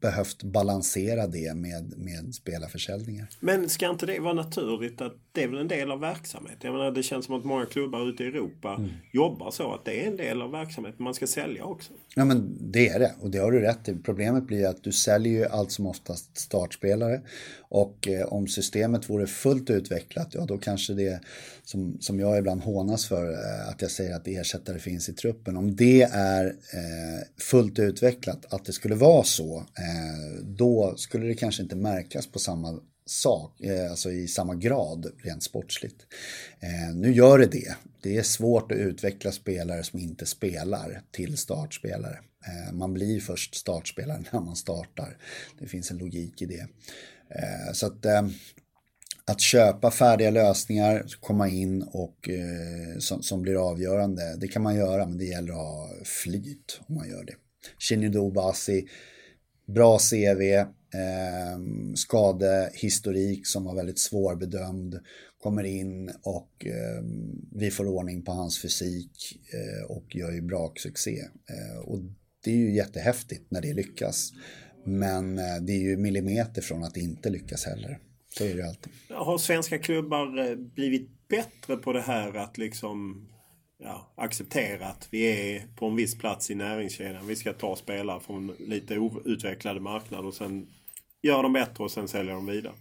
[SPEAKER 6] behövt balansera det med, med spelarförsäljningar.
[SPEAKER 5] Men ska inte det vara naturligt att det är väl en del av verksamheten? Jag menar, det känns som att många klubbar ute i Europa mm. jobbar så att det är en del av verksamheten. Man ska sälja också.
[SPEAKER 6] Ja men det är det och det har du rätt i. Problemet blir att du säljer ju allt som oftast startspelare och eh, om systemet vore fullt utvecklat, ja då kanske det som, som jag ibland hånas för, eh, att jag säger att ersättare finns i truppen. Om det är eh, fullt utvecklat, att det skulle vara så, Eh, då skulle det kanske inte märkas på samma sak, eh, alltså i samma grad rent sportsligt. Eh, nu gör det det. Det är svårt att utveckla spelare som inte spelar till startspelare. Man blir först startspelare när man startar. Det finns en logik i det. Så att, att köpa färdiga lösningar, komma in och som, som, blir avgörande, det kan man göra men det gäller att ha flyt om man gör det. Shinnido Basi, bra CV, eh, skadehistorik som var väldigt svårbedömd, kommer in och eh, vi får ordning på hans fysik eh, och gör ju bra succé. Eh, och det är ju jättehäftigt när det lyckas. Men eh, det är ju millimeter från att inte lyckas heller. Så är det alltid.
[SPEAKER 5] Har svenska klubbar eh, blivit bättre på det här att liksom ja, acceptera att vi är på en viss plats i näringskedjan. Vi ska ta spelare från lite outvecklade marknader och sen göra dem bättre och sen sälja dem vidare.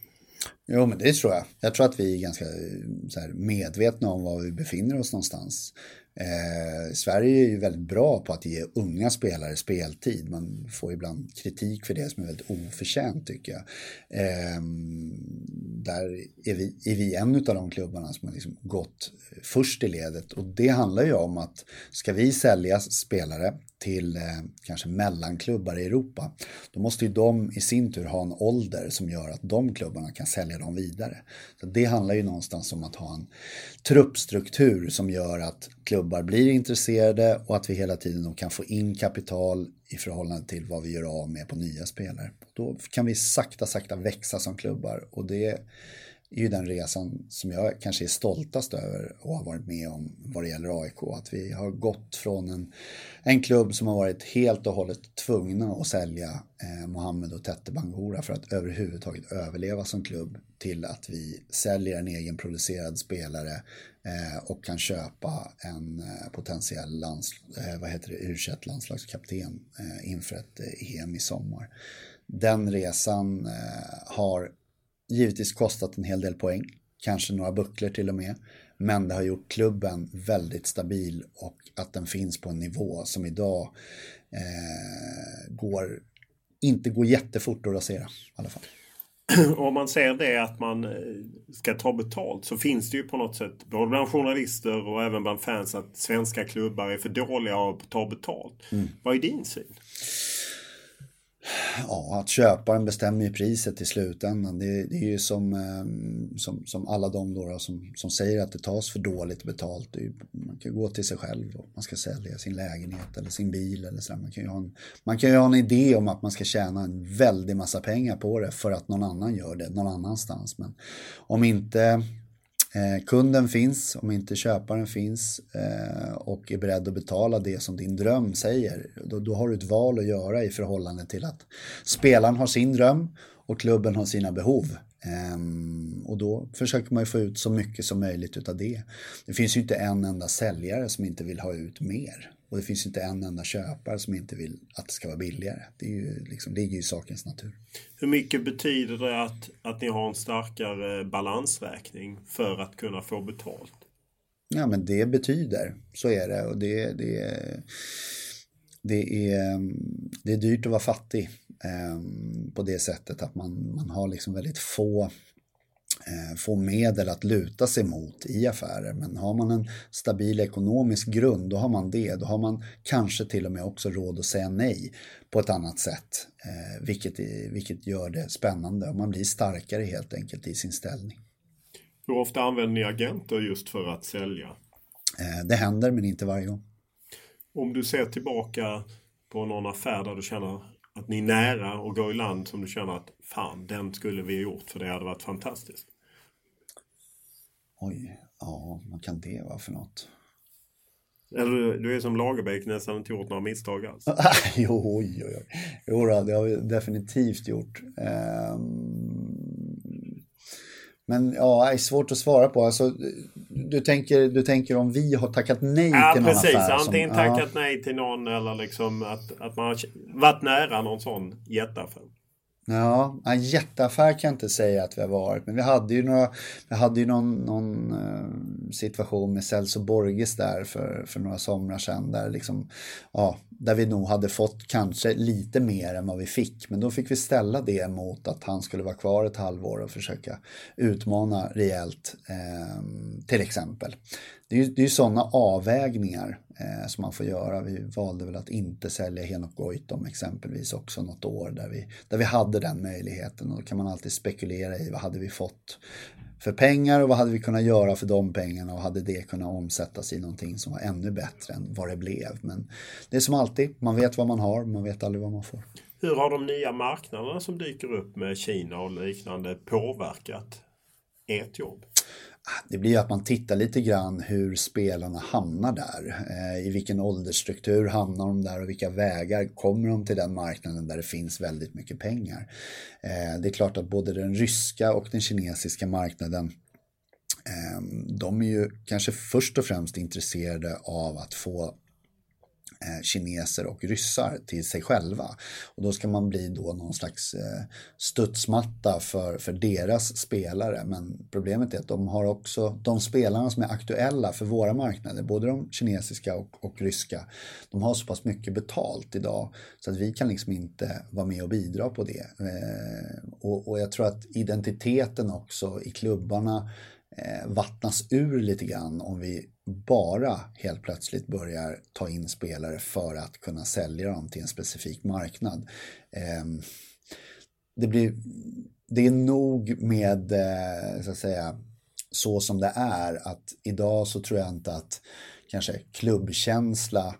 [SPEAKER 6] Jo, men det tror jag. Jag tror att vi är ganska eh, här, medvetna om var vi befinner oss någonstans. Eh, Sverige är ju väldigt bra på att ge unga spelare speltid. Man får ibland kritik för det som är väldigt oförtjänt tycker jag. Eh, där är vi, är vi en av de klubbarna som har liksom gått först i ledet och det handlar ju om att ska vi sälja spelare till eh, kanske mellanklubbar i Europa, då måste ju de i sin tur ha en ålder som gör att de klubbarna kan sälja dem vidare. Så Det handlar ju någonstans om att ha en truppstruktur som gör att klubbar blir intresserade och att vi hela tiden kan få in kapital i förhållande till vad vi gör av med på nya spelare. Då kan vi sakta, sakta växa som klubbar och det är ju den resan som jag kanske är stoltast över och har varit med om vad det gäller AIK. Att vi har gått från en, en klubb som har varit helt och hållet tvungna att sälja eh, Mohammed och Tette Bangura för att överhuvudtaget överleva som klubb till att vi säljer en egenproducerad spelare Eh, och kan köpa en eh, potentiell lands, eh, vad heter det, u landslagskapten eh, inför ett eh, EM i sommar. Den resan eh, har givetvis kostat en hel del poäng, kanske några bucklor till och med. Men det har gjort klubben väldigt stabil och att den finns på en nivå som idag eh, går, inte går jättefort att rasera i alla fall.
[SPEAKER 5] Om man ser det att man eh, ska ta betalt så finns det ju på något sätt både bland journalister och även bland fans att svenska klubbar är för dåliga att ta betalt. Mm. Vad är din syn?
[SPEAKER 6] Ja, att köparen bestämmer ju priset i slutändan. Det, det är ju som, eh, som, som alla de då, som, som säger att det tas för dåligt betalt. Ju, man kan gå till sig själv och man ska sälja sin lägenhet eller sin bil. Eller så. Man, kan ju ha en, man kan ju ha en idé om att man ska tjäna en väldig massa pengar på det för att någon annan gör det någon annanstans. Men om inte Eh, kunden finns, om inte köparen finns eh, och är beredd att betala det som din dröm säger, då, då, har du ett val att göra i förhållande till att spelaren har sin dröm och klubben har sina behov. Eh, och då försöker man ju få ut så mycket som möjligt av det. Det finns ju inte en enda säljare som inte vill ha ut mer. Och det finns inte en enda köpare som inte vill att det ska vara billigare. Det är ju, liksom, ligger ju i sakens natur.
[SPEAKER 5] Hur mycket betyder det att, att ni har en starkare balansräkning för att kunna få betalt?
[SPEAKER 6] Ja, men det betyder, så är det. Och det, det, det, är, det är dyrt att vara fattig eh, på det sättet att man, man har liksom väldigt få få medel att luta sig mot i affärer. Men har man en stabil ekonomisk grund, då har man det. Då har man kanske till och med också råd att säga nej på ett annat sätt. Eh, vilket, vilket gör det spännande. Man blir starkare helt enkelt i sin ställning.
[SPEAKER 5] Hur ofta använder ni agenter just för att sälja?
[SPEAKER 6] Eh, det händer, men inte varje gång.
[SPEAKER 5] Om du ser tillbaka på någon affär där du känner att ni är nära och går i land som du känner att fan, den skulle vi ha gjort för det hade varit fantastiskt.
[SPEAKER 6] Oj, ja, vad kan det vara för något?
[SPEAKER 5] Eller du är som Lagerbäck, nästan inte gjort några misstag alls.
[SPEAKER 6] jo, oj, oj, oj. Jo, det har vi definitivt gjort. Um... Men ja, det är svårt att svara på. Alltså, du, tänker, du tänker om vi har tackat nej
[SPEAKER 5] ja,
[SPEAKER 6] till någon
[SPEAKER 5] precis.
[SPEAKER 6] affär?
[SPEAKER 5] Antingen
[SPEAKER 6] som,
[SPEAKER 5] tackat
[SPEAKER 6] ja.
[SPEAKER 5] nej till någon eller liksom att, att man har varit nära någon sån jätteaffär.
[SPEAKER 6] Ja, en jätteaffär kan jag inte säga att vi har varit. Men vi hade ju, några, vi hade ju någon, någon eh, situation med Celso Borges där för, för några somrar sedan. Där, liksom, ja, där vi nog hade fått kanske lite mer än vad vi fick. Men då fick vi ställa det mot att han skulle vara kvar ett halvår och försöka utmana rejält. Eh, till exempel. Det är ju, det är sådana avvägningar eh, som man får göra. Vi valde väl att inte sälja Henok Goitom exempelvis också något år där vi, där vi hade den möjligheten. Och då kan man alltid spekulera i vad hade vi fått för pengar och vad hade vi kunnat göra för de pengarna och hade det kunnat omsättas i någonting som var ännu bättre än vad det blev. Men det är som alltid, man vet vad man har, man vet aldrig vad man får.
[SPEAKER 5] Hur har de nya marknaderna som dyker upp med Kina och liknande påverkat ert jobb?
[SPEAKER 6] Det blir att man tittar lite grann hur spelarna hamnar där. Eh, I vilken åldersstruktur hamnar de där och vilka vägar kommer de till den marknaden där det finns väldigt mycket pengar. Eh, det är klart att både den ryska och den kinesiska marknaden ehm, de är ju kanske först och främst intresserade av att få Eh, kineser och ryssar till sig själva. Och då ska man bli då någon slags eh, studsmatta för, för deras spelare. Men problemet är att de har också, de spelarna som är aktuella för våra marknader, både de kinesiska och, och ryska, de har så pass mycket betalt idag så att vi kan liksom inte vara med och bidra på det. Eh, och, och jag tror att identiteten också i klubbarna vattnas ur lite grann om vi bara helt plötsligt börjar ta in spelare för att kunna sälja dem till en specifik marknad. Ehm, det, blir, det är nog med, eh, så att säga, så som det är att idag så tror jag inte att kanske klubbkänsla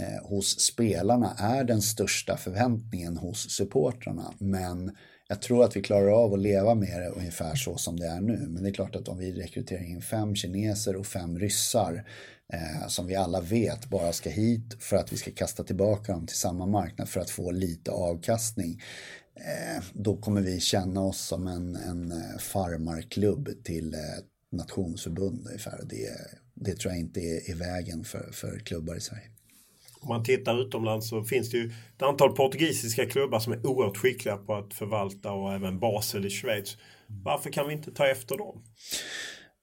[SPEAKER 6] eh, hos spelarna är den största förväntningen hos supportrarna. Men jag tror att vi klarar av att leva med det ungefär så som det är nu. Men det är klart att om vi rekryterar in fem kineser och fem ryssar eh, som vi alla vet bara ska hit för att vi ska kasta tillbaka dem till samma marknad för att få lite avkastning. Eh, då kommer vi känna oss som en, en eh, farmarklubb till eh, nationsförbund ungefär. Det, det tror jag inte är, är vägen för, för klubbar i Sverige.
[SPEAKER 5] Om man tittar utomlands så finns det ju ett antal portugisiska klubbar som är oerhört skickliga på att förvalta och även Basel i Schweiz. Varför kan vi inte ta efter dem?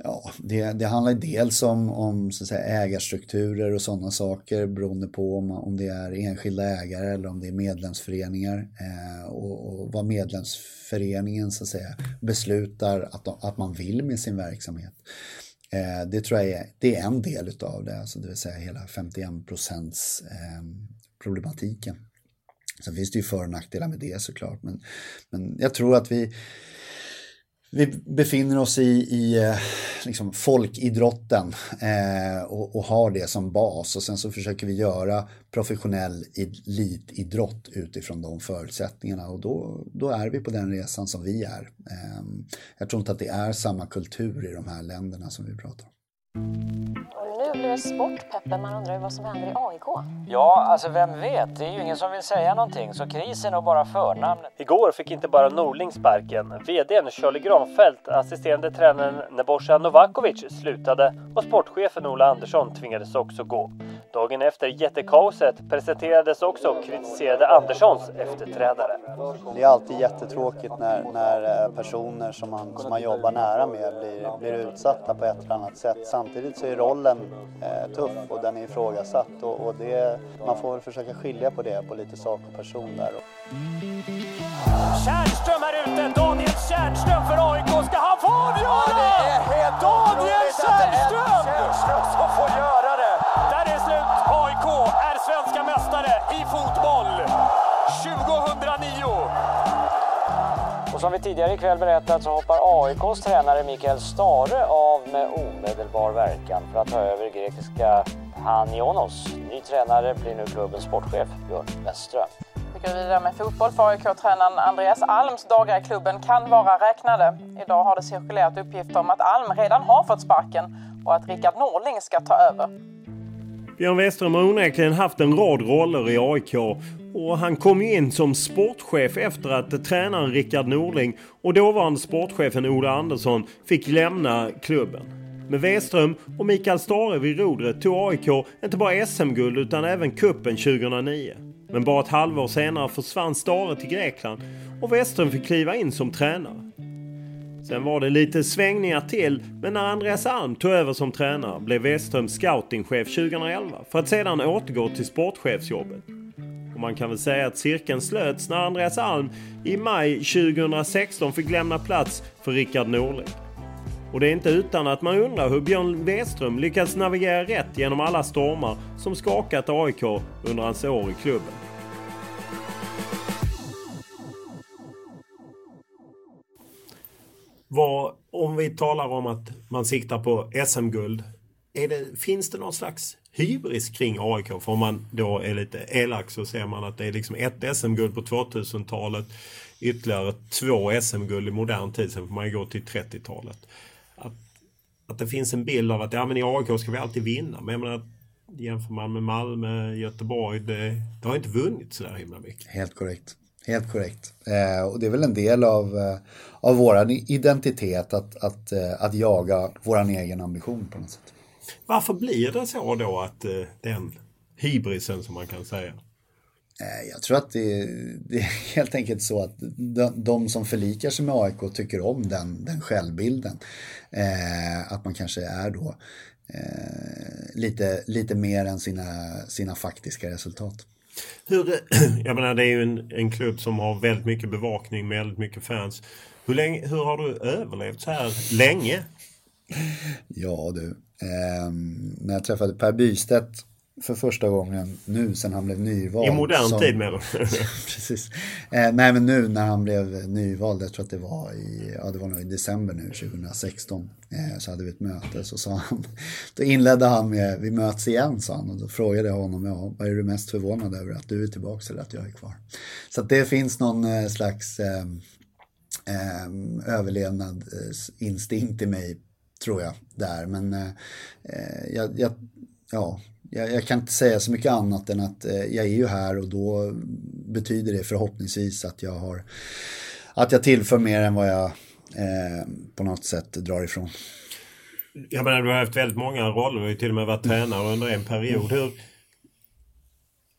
[SPEAKER 6] Ja, det, det handlar dels om, om så att säga, ägarstrukturer och sådana saker beroende på om, om det är enskilda ägare eller om det är medlemsföreningar eh, och, och vad medlemsföreningen så att säga, beslutar att, de, att man vill med sin verksamhet. Eh, det tror jag är, det är en del utav det, alltså det vill säga hela 51 procents eh, problematiken. Sen finns det ju för och nackdelar med det såklart, men, men jag tror att vi, vi befinner oss i, i eh, liksom folkidrotten eh, och, och, har det som bas och sen så försöker vi göra professionell elitidrott utifrån de förutsättningarna och då, då är vi på den resan som vi är. Eh, jag tror inte att det är samma kultur i de här länderna som vi pratar om.
[SPEAKER 9] Och nu blir det sport, Peppe. Man undrar ju vad som händer i AIK.
[SPEAKER 10] Ja, alltså vem vet? Det är ju ingen som vill säga någonting, så krisen är bara förnamnet. Igår fick inte bara Norling sparken. VDn Charlie Granfeldt, assisterande tränaren Nebojsa Novakovic slutade och sportchefen Ola Andersson tvingades också gå. Dagen efter jättekaoset presenterades också och kritiserade Anderssons efterträdare.
[SPEAKER 4] Det är alltid jättetråkigt när, när personer som man, som man jobbar nära med blir, blir utsatta på ett eller annat sätt. Samtidigt så är rollen eh, tuff och den är ifrågasatt och, och det, man får väl försöka skilja på det på lite sak och person där.
[SPEAKER 11] Tjärnström är ute, Daniel Tjärnström för AIK, ska han få avgöra? Ja, det är helt Daniel Tjärnström!
[SPEAKER 12] Tjärnström som får göra det!
[SPEAKER 11] Där är slut, AIK är svenska mästare i fotboll 2009!
[SPEAKER 10] Och som vi tidigare ikväll berättat så hoppar AIKs tränare Mikael Stare av med omedelbar verkan för att ta över grekiska Tanionos. Ny tränare blir nu klubbens sportchef Björn Westström.
[SPEAKER 13] Vi går vidare med fotboll för AIK-tränaren Andreas Alms dagar i klubben kan vara räknade. Idag har det cirkulerat uppgifter om att Alm redan har fått sparken och att Rickard Norling ska ta över.
[SPEAKER 5] Björn Westerholm har onekligen haft en rad roller i AIK och han kom in som sportchef efter att tränaren Rickard Norling och dåvarande sportchefen Ola Andersson fick lämna klubben. Med Weström och Mikael Stare vid rodret tog AIK inte bara SM-guld utan även kuppen 2009. Men bara ett halvår senare försvann Stare till Grekland och Weström fick kliva in som tränare. Sen var det lite svängningar till, men när Andreas Alm tog över som tränare blev Weström scoutingchef 2011 för att sedan återgå till sportchefsjobbet. Och man kan väl säga att cirkeln slöts när Andreas Alm i maj 2016 fick lämna plats för Rickard Norling. Och det är inte utan att man undrar hur Björn Weström lyckats navigera rätt genom alla stormar som skakat AIK under hans år i klubben. Vad, om vi talar om att man siktar på SM-guld. Det, finns det någon slags hybris kring AIK? För om man då är lite elak så ser man att det är liksom ett SM-guld på 2000-talet. Ytterligare två SM-guld i modern tid. Sen får man ju gå till 30-talet. Att, att det finns en bild av att ja, men i AIK ska vi alltid vinna. Men jag menar, jämför man med Malmö, Göteborg. Det, det har inte vunnit så där himla mycket.
[SPEAKER 6] Helt korrekt. Helt korrekt. Eh, och det är väl en del av, eh, av vår identitet att, att, eh, att jaga vår egen ambition på något sätt.
[SPEAKER 5] Varför blir det så då att eh, den hybrisen som man kan säga?
[SPEAKER 6] Eh, jag tror att det, det, är helt enkelt så att de, de, som förlikar sig med AIK tycker om den, den självbilden. Eh, att man kanske är då eh, lite, lite mer än sina, sina faktiska resultat.
[SPEAKER 5] Hur, jag menar, det är ju en, en klubb som har väldigt mycket bevakning, med väldigt mycket fans. Hur, länge, hur har du överlevt så här länge?
[SPEAKER 6] Ja du, eh, när jag träffade Per Bystedt för första gången nu sen han blev nyvald.
[SPEAKER 5] I modern som, tid med
[SPEAKER 6] Precis. Eh, nej men nu när han blev nyvald, jag tror att det var i, ja, det var nog i december nu 2016. Eh, så hade vi ett möte så sa han, då inledde han med vi möts igen sa han och då frågade jag honom, ja vad är du mest förvånad över att du är tillbaka eller att jag är kvar? Så att det finns någon eh, slags ehm, ehm, eh, överlevnadsinstinkt i mig tror jag där men eh, eh, jag, jag ja, jag, jag, kan inte säga så mycket annat än att eh, jag är ju här och då betyder det förhoppningsvis att jag har att jag tillför mer än vad jag eh, på något sätt drar ifrån.
[SPEAKER 5] Jag menar, du har haft väldigt många roller, du har ju till och med varit tränare under en period. Hur,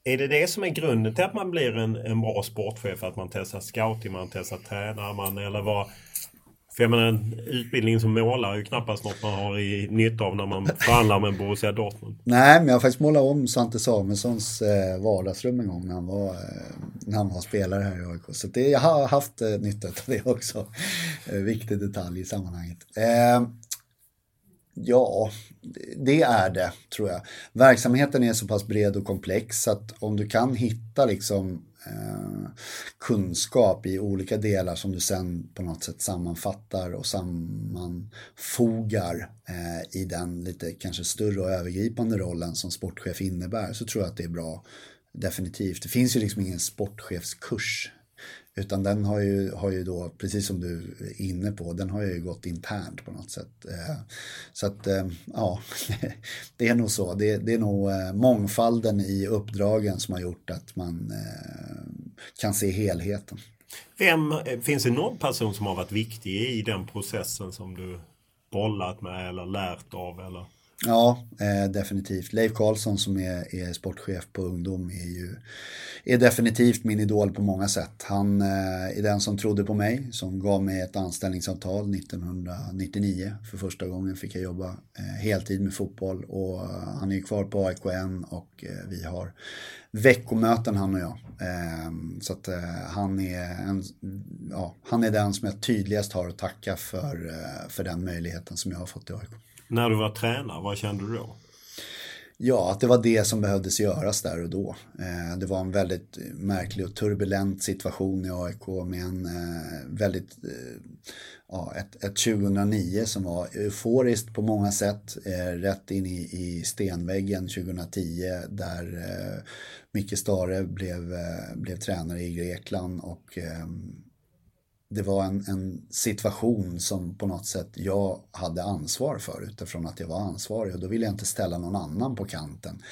[SPEAKER 5] är det det som är grunden till att man blir en, en bra sportchef? Att man testar scouting, man testar tränare, man, eller vad, för jag menar, utbildningen som målare är ju knappast något man har i nytta av när man förhandlar med Borussia Dortmund.
[SPEAKER 6] Nej, men jag har faktiskt målat om Svante Samuelssons eh, vardagsrum en gång när han var, eh, när han var spelare här i AIK. Så det, jag har haft eh, nytta av det också. Eh, viktig detalj i sammanhanget. Eh, ja, det är det tror jag. Verksamheten är så pass bred och komplex att om du kan hitta liksom Eh, kunskap i olika delar som du sen på något sätt sammanfattar och sammanfogar eh, i den lite kanske större och övergripande rollen som sportchef innebär så tror jag att det är bra. Definitivt. Det finns ju liksom ingen sportchefskurs utan den har ju, har ju då, precis som du är inne på, den har ju gått internt på något sätt. Eh, så att, eh, ja, det är nog så. Det, det är nog eh, mångfalden i uppdragen som har gjort att man kan se helheten.
[SPEAKER 5] Vem, finns det någon person som har varit viktig i den processen som du bollat med eller lärt av? Eller?
[SPEAKER 6] Ja, eh, definitivt. Leif Karlsson som är, är, sportchef på ungdom är ju är definitivt min idol på många sätt. Han eh, är den som trodde på mig, som gav mig ett anställningsavtal 1999. För första gången fick jag jobba eh, heltid med fotboll och han är ju kvar på AIKN och eh, vi har veckomöten han och jag. Eh, så att eh, han, är en, ja, han är den som jag tydligast har att tacka för, eh, för den möjligheten som jag har fått i AIK.
[SPEAKER 5] När du var tränare, vad kände du då?
[SPEAKER 6] Ja, att det var det som behövdes göras där och då. Eh, det var en väldigt märklig och turbulent situation i AIK med en eh, väldigt, eh, ja, ett, ett 2009 som var euforiskt på många sätt. Rätt in i, i stenväggen 2010 där Micke Stare blev, blev tränare i Grekland och ehm, det var en, en, situation som på något sätt jag hade ansvar för utifrån att jag var ansvarig och då ville jag inte ställa någon annan på kanten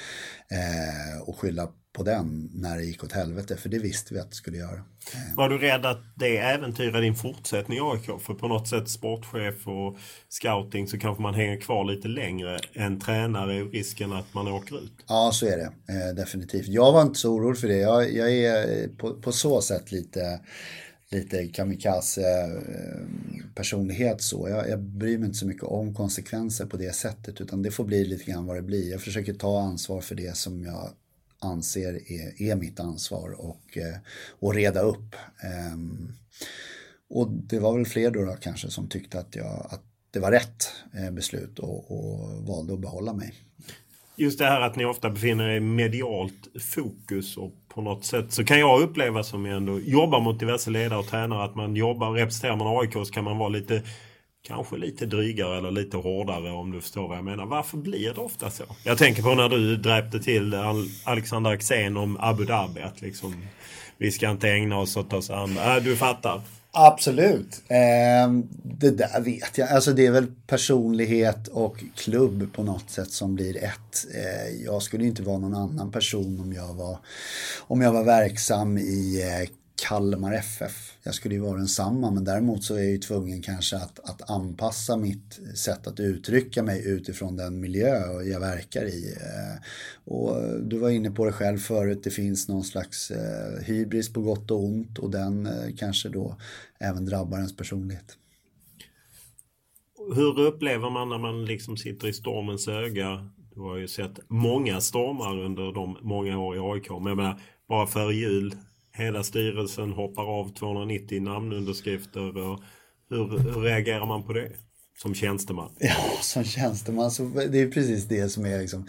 [SPEAKER 6] eh, och skylla på den när det gick åt helvete för det visste vi att det skulle göra.
[SPEAKER 5] Eh. Var du rädd att det äventyrar din fortsättning i AIK? För på något sätt sportchef och scouting så kanske man hänger kvar lite längre än tränare och risken att man åker ut.
[SPEAKER 6] Ja, så är det. Eh, definitivt. Jag var inte så orolig för det. Jag, jag är på, på så sätt lite lite kamikaze-personlighet så. Jag, jag bryr mig inte så mycket om konsekvenser på det sättet utan det får bli lite grann vad det blir. Jag försöker ta ansvar för det som jag anser är, är mitt ansvar och, eh, och reda upp. Ehm, och det var väl fler då, då kanske som tyckte att, jag, att det var rätt eh, beslut och, och valde att behålla mig.
[SPEAKER 5] Just det här att ni ofta befinner er i medialt fokus och på något sätt så kan jag uppleva som jag ändå jobbar mot diverse ledare och tränare att man jobbar, representerar man AIK så kan man vara lite Kanske lite drygare eller lite hårdare om du förstår vad jag menar. Varför blir det ofta så? Jag tänker på när du dräpte till Alexander Axén om Abu Dhabi. Att liksom, vi ska inte ägna oss åt oss andra. Äh, du fattar.
[SPEAKER 6] Absolut. Eh, det där vet jag. Alltså det är väl personlighet och klubb på något sätt som blir ett. Eh, jag skulle inte vara någon annan person om jag var, om jag var verksam i eh, Kalmar FF. Jag skulle ju vara densamma men däremot så är jag ju tvungen kanske att, att anpassa mitt sätt att uttrycka mig utifrån den miljö jag verkar i. Eh, och du var inne på det själv förut, det finns någon slags eh, hybris på gott och ont och den eh, kanske då även drabbar ens personlighet.
[SPEAKER 5] Hur upplever man när man liksom sitter i stormens öga? Du har ju sett många stormar under de många år i AIK. Men jag menar, bara före jul hela styrelsen hoppar av 290 namnunderskrifter. Och hur, hur reagerar man på det? Som tjänsteman?
[SPEAKER 6] Ja, som tjänsteman så det är precis det som är liksom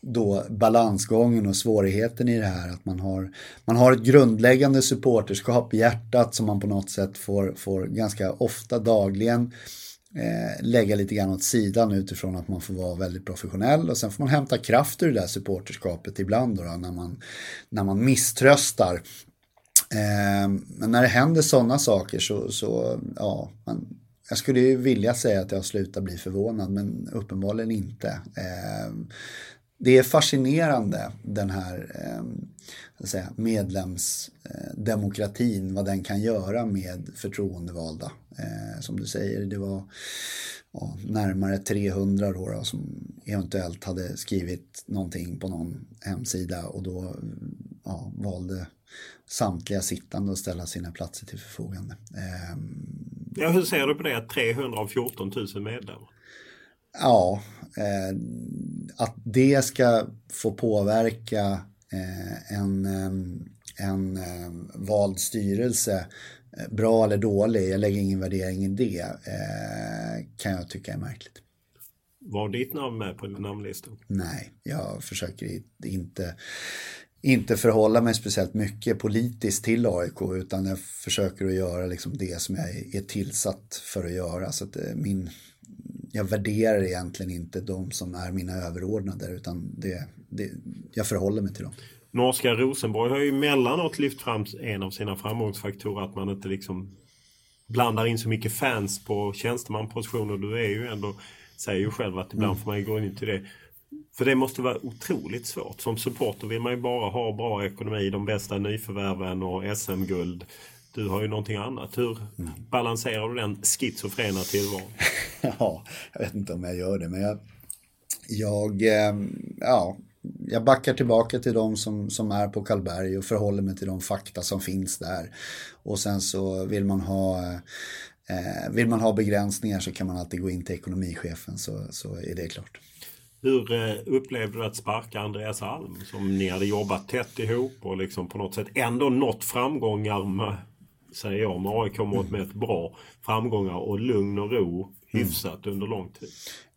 [SPEAKER 6] då balansgången och svårigheten i det här. Att man har, man har ett grundläggande supporterskap i hjärtat som man på något sätt får, får ganska ofta dagligen eh, lägga lite grann åt sidan utifrån att man får vara väldigt professionell och sen får man hämta kraft ur det där supporterskapet ibland då, då när, man, när man misströstar Eh, men när det händer sådana saker så, så ja, man, jag skulle ju vilja säga att jag slutar bli förvånad men uppenbarligen inte. Eh, det är fascinerande den här ehm, eh, säga, medlemsdemokratin, vad den kan göra med förtroendevalda. Ehm, som du säger, det var ja, närmare 300 då, då, som eventuellt hade skrivit någonting på någon hemsida och då ja, valde samtliga sittande och ställa sina platser till förfogande. Ehm,
[SPEAKER 5] ja, hur ser du på det? 300 av 14 000 medlemmar?
[SPEAKER 6] Ja, eh, att det ska få påverka eh, en, en vald styrelse, eh, bra eller dålig, jag lägger ingen värdering i det, kan jag tycka är märkligt.
[SPEAKER 5] Var ditt namn med på namnlistan?
[SPEAKER 6] Nej, jag försöker inte inte förhålla mig speciellt mycket politiskt till AIK utan jag försöker att göra liksom det som jag är tillsatt för att göra. Så att eh, min, jag värderar egentligen inte de som är mina överordnade utan det, det, jag förhåller mig till dem.
[SPEAKER 5] Norska Rosenborg har ju emellanåt lyft fram en av sina framgångsfaktorer att man inte liksom blandar in så mycket fans på tjänstemanpositioner. Du är ju ändå, säger ju själv att ibland mm. får man gå in till det. För det måste vara otroligt svårt. Som supporter vill man ju bara ha bra ekonomi, de bästa nyförvärven och SM-guld. Du har ju någonting annat. Hur mm. balanserar du den schizofrena tillvaron?
[SPEAKER 6] ja, jag vet inte om jag gör det, men jag, jag, ehm, ja, jag backar tillbaka till de som, som är på Karlberg och förhåller mig till de fakta som finns där. Och sen så vill man ha eh, vill man ha begränsningar så kan man alltid gå in till ekonomichefen så, så är det klart.
[SPEAKER 5] Hur eh, upplevde du att sparka Andreas Alm som ni hade jobbat tätt ihop och liksom på något sätt ändå nått framgångar med, säger jag, med AIK mått med ett bra framgångar och lugn och ro hyfsat mm. under lång tid?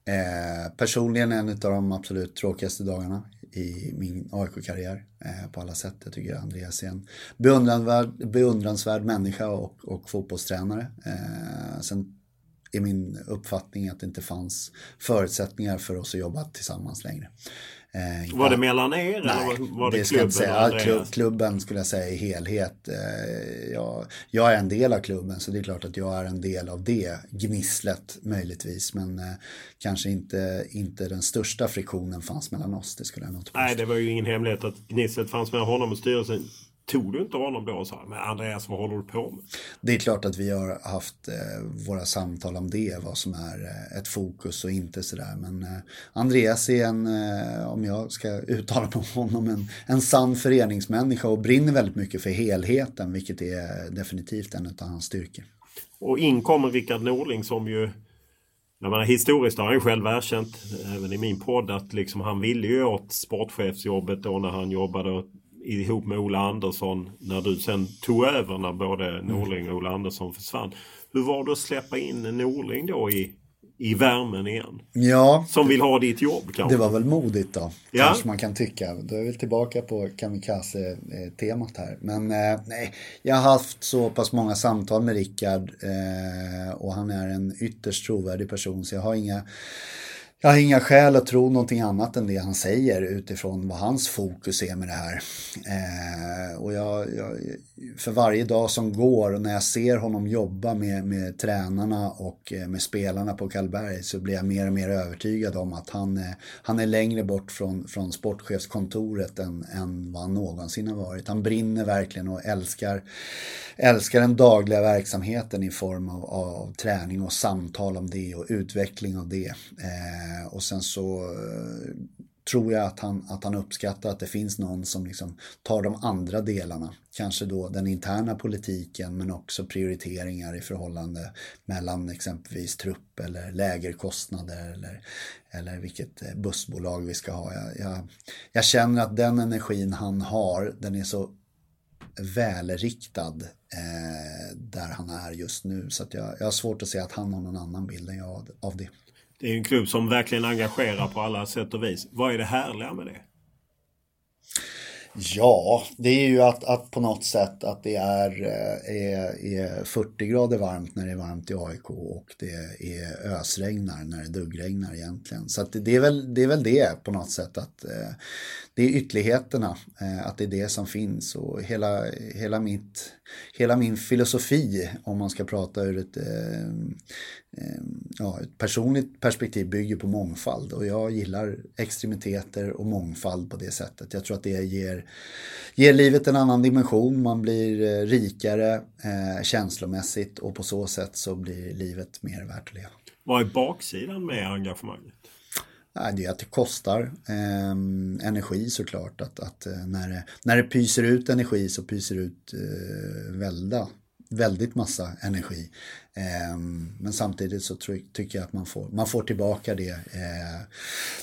[SPEAKER 6] Eh, personligen en av de absolut tråkigaste dagarna i min AIK-karriär eh, på alla sätt. Jag tycker Andreas är en beundransvärd, beundransvärd människa och, och fotbollstränare. Eh, sen är min uppfattning att det inte fanns förutsättningar för oss att jobba tillsammans längre.
[SPEAKER 5] Eh, var det mellan er
[SPEAKER 6] nej,
[SPEAKER 5] eller var det,
[SPEAKER 6] det
[SPEAKER 5] klubben?
[SPEAKER 6] Säga, klubb, klubben skulle jag säga i helhet. Eh, jag, jag, är en del av klubben så det är klart att jag är en del av det gnisslet möjligtvis. Men eh, kanske inte, inte den största friktionen fanns mellan oss. Det skulle jag nog
[SPEAKER 5] Nej, det var ju ingen hemlighet att gnisslet fanns mellan honom och styrelsen. Tog du inte honom då och sa men Andreas vad håller du på med?
[SPEAKER 6] Det är klart att vi har haft eh, våra samtal om det, vad som är eh, ett fokus och inte sådär. Men eh, Andreas är en, om jag ska uttala mig om honom, en, en sann föreningsmänniska och brinner väldigt mycket för helheten, vilket är definitivt en av hans styrkor.
[SPEAKER 5] Och in kommer Rickard Norling som ju jag menar, historiskt har han ju själv erkänt, även i min podd, att liksom han ville ju åt sportchefsjobbet då när han jobbade ihop med Ola Andersson när du sen tog över när både Norling och Ola Andersson försvann. Hur var det att släppa in Norling då i, i värmen igen?
[SPEAKER 6] Ja.
[SPEAKER 5] Som vill ha ditt jobb kanske?
[SPEAKER 6] Det var väl modigt då.
[SPEAKER 5] Ja.
[SPEAKER 6] Kanske man kan tycka. Då är vi tillbaka på kamikaze-temat här. Men eh, nej, jag har haft så pass många samtal med Rickard eh, och han är en ytterst trovärdig person så jag har inga jag har inga skäl att tro någonting annat än det han säger utifrån vad hans fokus är med det här. Eh, och jag, jag, för varje dag som går och när jag ser honom jobba med, med tränarna och eh, med spelarna på Karlberg så blir jag mer och mer övertygad om att han, är, han är längre bort från, från sportchefskontoret än, än vad han någonsin har varit. Han brinner verkligen och älskar, älskar den dagliga verksamheten i form av, av träning och samtal om det och utveckling av det. Eh, och sen så eh, tror jag att han, att han uppskattar att det finns någon som liksom tar de andra delarna. Kanske då den interna politiken men också prioriteringar i förhållande mellan exempelvis trupp eller lägerkostnader eller, eller vilket eh, bussbolag vi ska ha. Jag, jag, jag känner att den energin han har, den är så välriktad eh, där han är just nu. Så att jag, jag har svårt att se att han har någon annan bild än jag av det.
[SPEAKER 5] Det är en klubb som verkligen engagerar på alla sätt och vis. Vad är det härliga med det?
[SPEAKER 6] Ja, det är ju att, att på något sätt att det är, eh, är, är 40 grader varmt när det är varmt i AIK och det är ösregnar när det duggregnar egentligen. Så det, är väl, det är väl det på något sätt att eh, det är ytterligheterna, eh, att det är det som finns och hela, hela, mitt, hela min filosofi om man ska prata ur ett, eh, eh, ja, ett personligt perspektiv bygger på mångfald och jag gillar extremiteter och mångfald på det sättet. Jag tror att det ger ger livet en annan dimension. Man blir rikare känslomässigt och på så sätt så blir livet mer värt att leva.
[SPEAKER 5] Vad är baksidan med engagemanget?
[SPEAKER 6] Det är att det kostar eh, energi såklart. Att, att eh, när, det, när det pyser ut energi så pyser det ut eh, välda, väldigt massa energi. Eh, men samtidigt så tycker jag att man får, man får tillbaka det eh,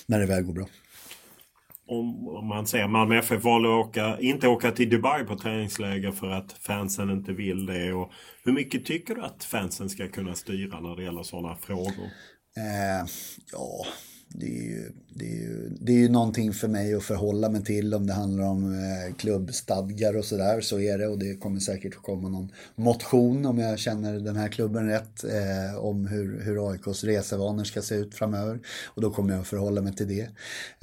[SPEAKER 6] när det väl går bra
[SPEAKER 5] om man säger Malmö FF valde att åka, inte åka till Dubai på träningsläger för att fansen inte vill det. Och hur mycket tycker du att fansen ska kunna styra när det gäller sådana frågor?
[SPEAKER 6] Eh, ja, det är, ju, det, är ju, det är ju någonting för mig att förhålla mig till om det handlar om eh, klubbstadgar och sådär. Så är det och det kommer säkert att komma någon motion om jag känner den här klubben rätt. Eh, om hur, hur AIKs resevanor ska se ut framöver. Och då kommer jag att förhålla mig till det.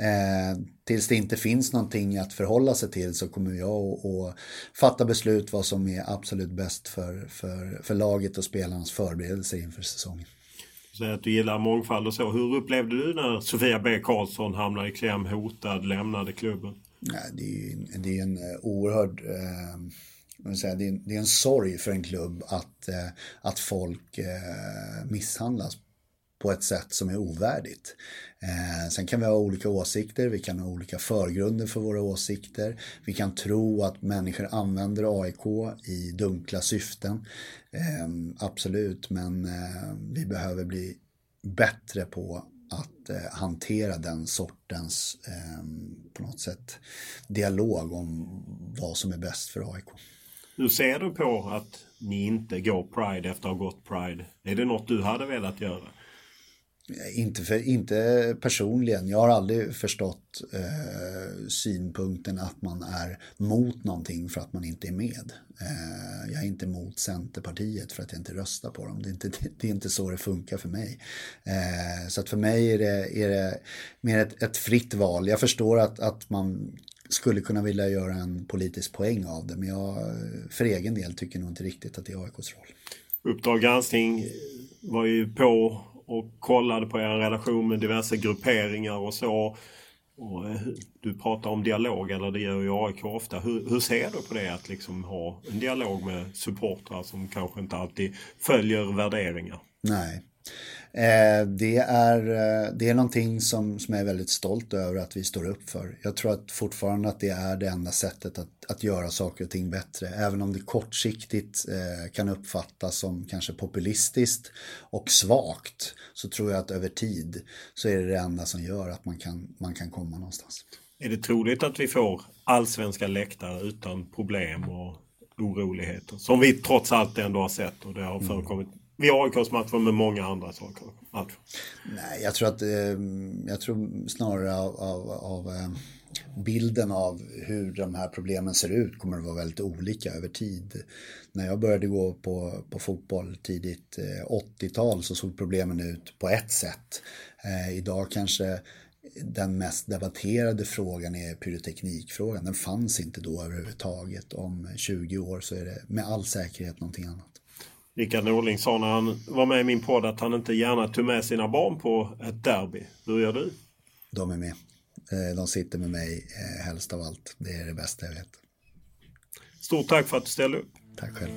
[SPEAKER 6] Eh, tills det inte finns någonting att förhålla sig till så kommer jag att fatta beslut vad som är absolut bäst för, för, för laget och spelarnas förberedelser inför säsongen
[SPEAKER 5] säger att du gillar mångfald och så. Hur upplevde du när Sofia B Karlsson hamnade i kläm, hotad, lämnade klubben?
[SPEAKER 6] Nej, det är, det är en eh, oerhörd... Eh, säga, det, är en, det är en sorg för en klubb att, eh, att folk eh, misshandlas på ett sätt som är ovärdigt. Eh, sen kan vi ha olika åsikter, vi kan ha olika förgrunder för våra åsikter. Vi kan tro att människor använder AIK i dunkla syften. Eh, absolut, men eh, vi behöver bli bättre på att eh, hantera den sortens, eh, på något sätt, dialog om vad som är bäst för AIK.
[SPEAKER 5] Hur ser du på att ni inte går Pride efter att ha gått Pride? Är det något du hade velat göra?
[SPEAKER 6] Inte, för, inte personligen. Jag har aldrig förstått eh, synpunkten att man är mot någonting för att man inte är med. Eh, jag är inte mot Centerpartiet för att jag inte röstar på dem. Det är inte, det är inte så det funkar för mig. Eh, så att för mig är det, är det mer ett, ett fritt val. Jag förstår att, att man skulle kunna vilja göra en politisk poäng av det. Men jag för egen del tycker nog inte riktigt att det är AIKs roll.
[SPEAKER 5] Uppdrag granskning var ju på och kollade på er relation med diverse grupperingar och så. Och eh, du pratar om dialog, eller det gör ju AIK ofta. Hur, hur ser du på det att liksom ha en dialog med supportrar som kanske inte alltid följer värderingar?
[SPEAKER 6] Nej, det, är, eh, det är någonting som, som jag är väldigt stolt över att vi står upp för. Jag tror att fortfarande att det är det enda sättet att, att göra saker och ting bättre. Även om det kortsiktigt eh, kan uppfattas som kanske populistiskt och svagt så tror jag att över tid så är det det enda som gör att man kan, man kan komma någonstans.
[SPEAKER 5] Är det troligt att vi får allsvenska läktare utan problem och oroligheter? Som vi trots allt ändå har sett och det har förekommit vid AIKs matcher med många andra saker. Matcher.
[SPEAKER 6] Nej, jag tror att, ehm, jag tror snarare av, av, av ehm, bilden av hur de här problemen ser ut kommer att vara väldigt olika över tid. När jag började gå på, på fotboll tidigt eh, 80-tal så såg problemen ut på ett sätt. Eh, idag kanske den mest debatterade frågan är pyroteknikfrågan. Den fanns inte då överhuvudtaget. Om 20 år så är det med all säkerhet någonting annat.
[SPEAKER 5] Rickard Norling sa när han var med i min podd att han inte gärna tog med sina barn på ett derby. Hur gör du?
[SPEAKER 6] De är med. Eh, de sitter med mig eh, helst av allt. Det är det bästa jag vet.
[SPEAKER 5] Stort tack för att du ställde upp.
[SPEAKER 6] Tack själv.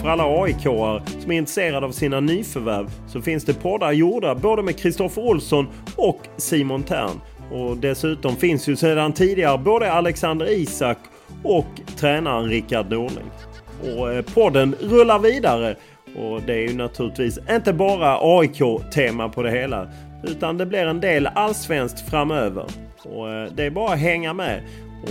[SPEAKER 5] För alla aik som är intresserade av sina nyförvärv så finns det poddar gjorda både med Kristoffer Olsson och Simon Tern. Och dessutom finns ju sedan tidigare både Alexander Isak och tränaren Rickard Norling. Och eh, podden rullar vidare och det är ju naturligtvis inte bara AIK-tema på det hela. Utan det blir en del allsvenskt framöver. Och eh, det är bara att hänga med.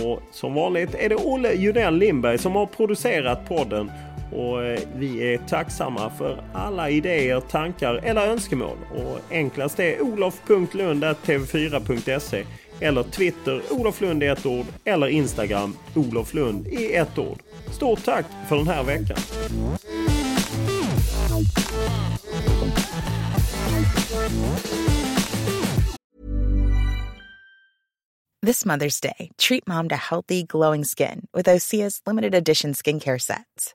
[SPEAKER 5] Och som vanligt är det Olle Junell Lindberg som har producerat podden och eh, vi är tacksamma för alla idéer, tankar eller önskemål. Och enklast är olof.lund.tv4.se eller Twitter Olof Lund i ett ord eller Instagram Olof Lund i ett ord. Stort tack för den här veckan!
[SPEAKER 14] This Mother's Day, treat mom to healthy, glowing skin with Osea's limited edition skincare sets.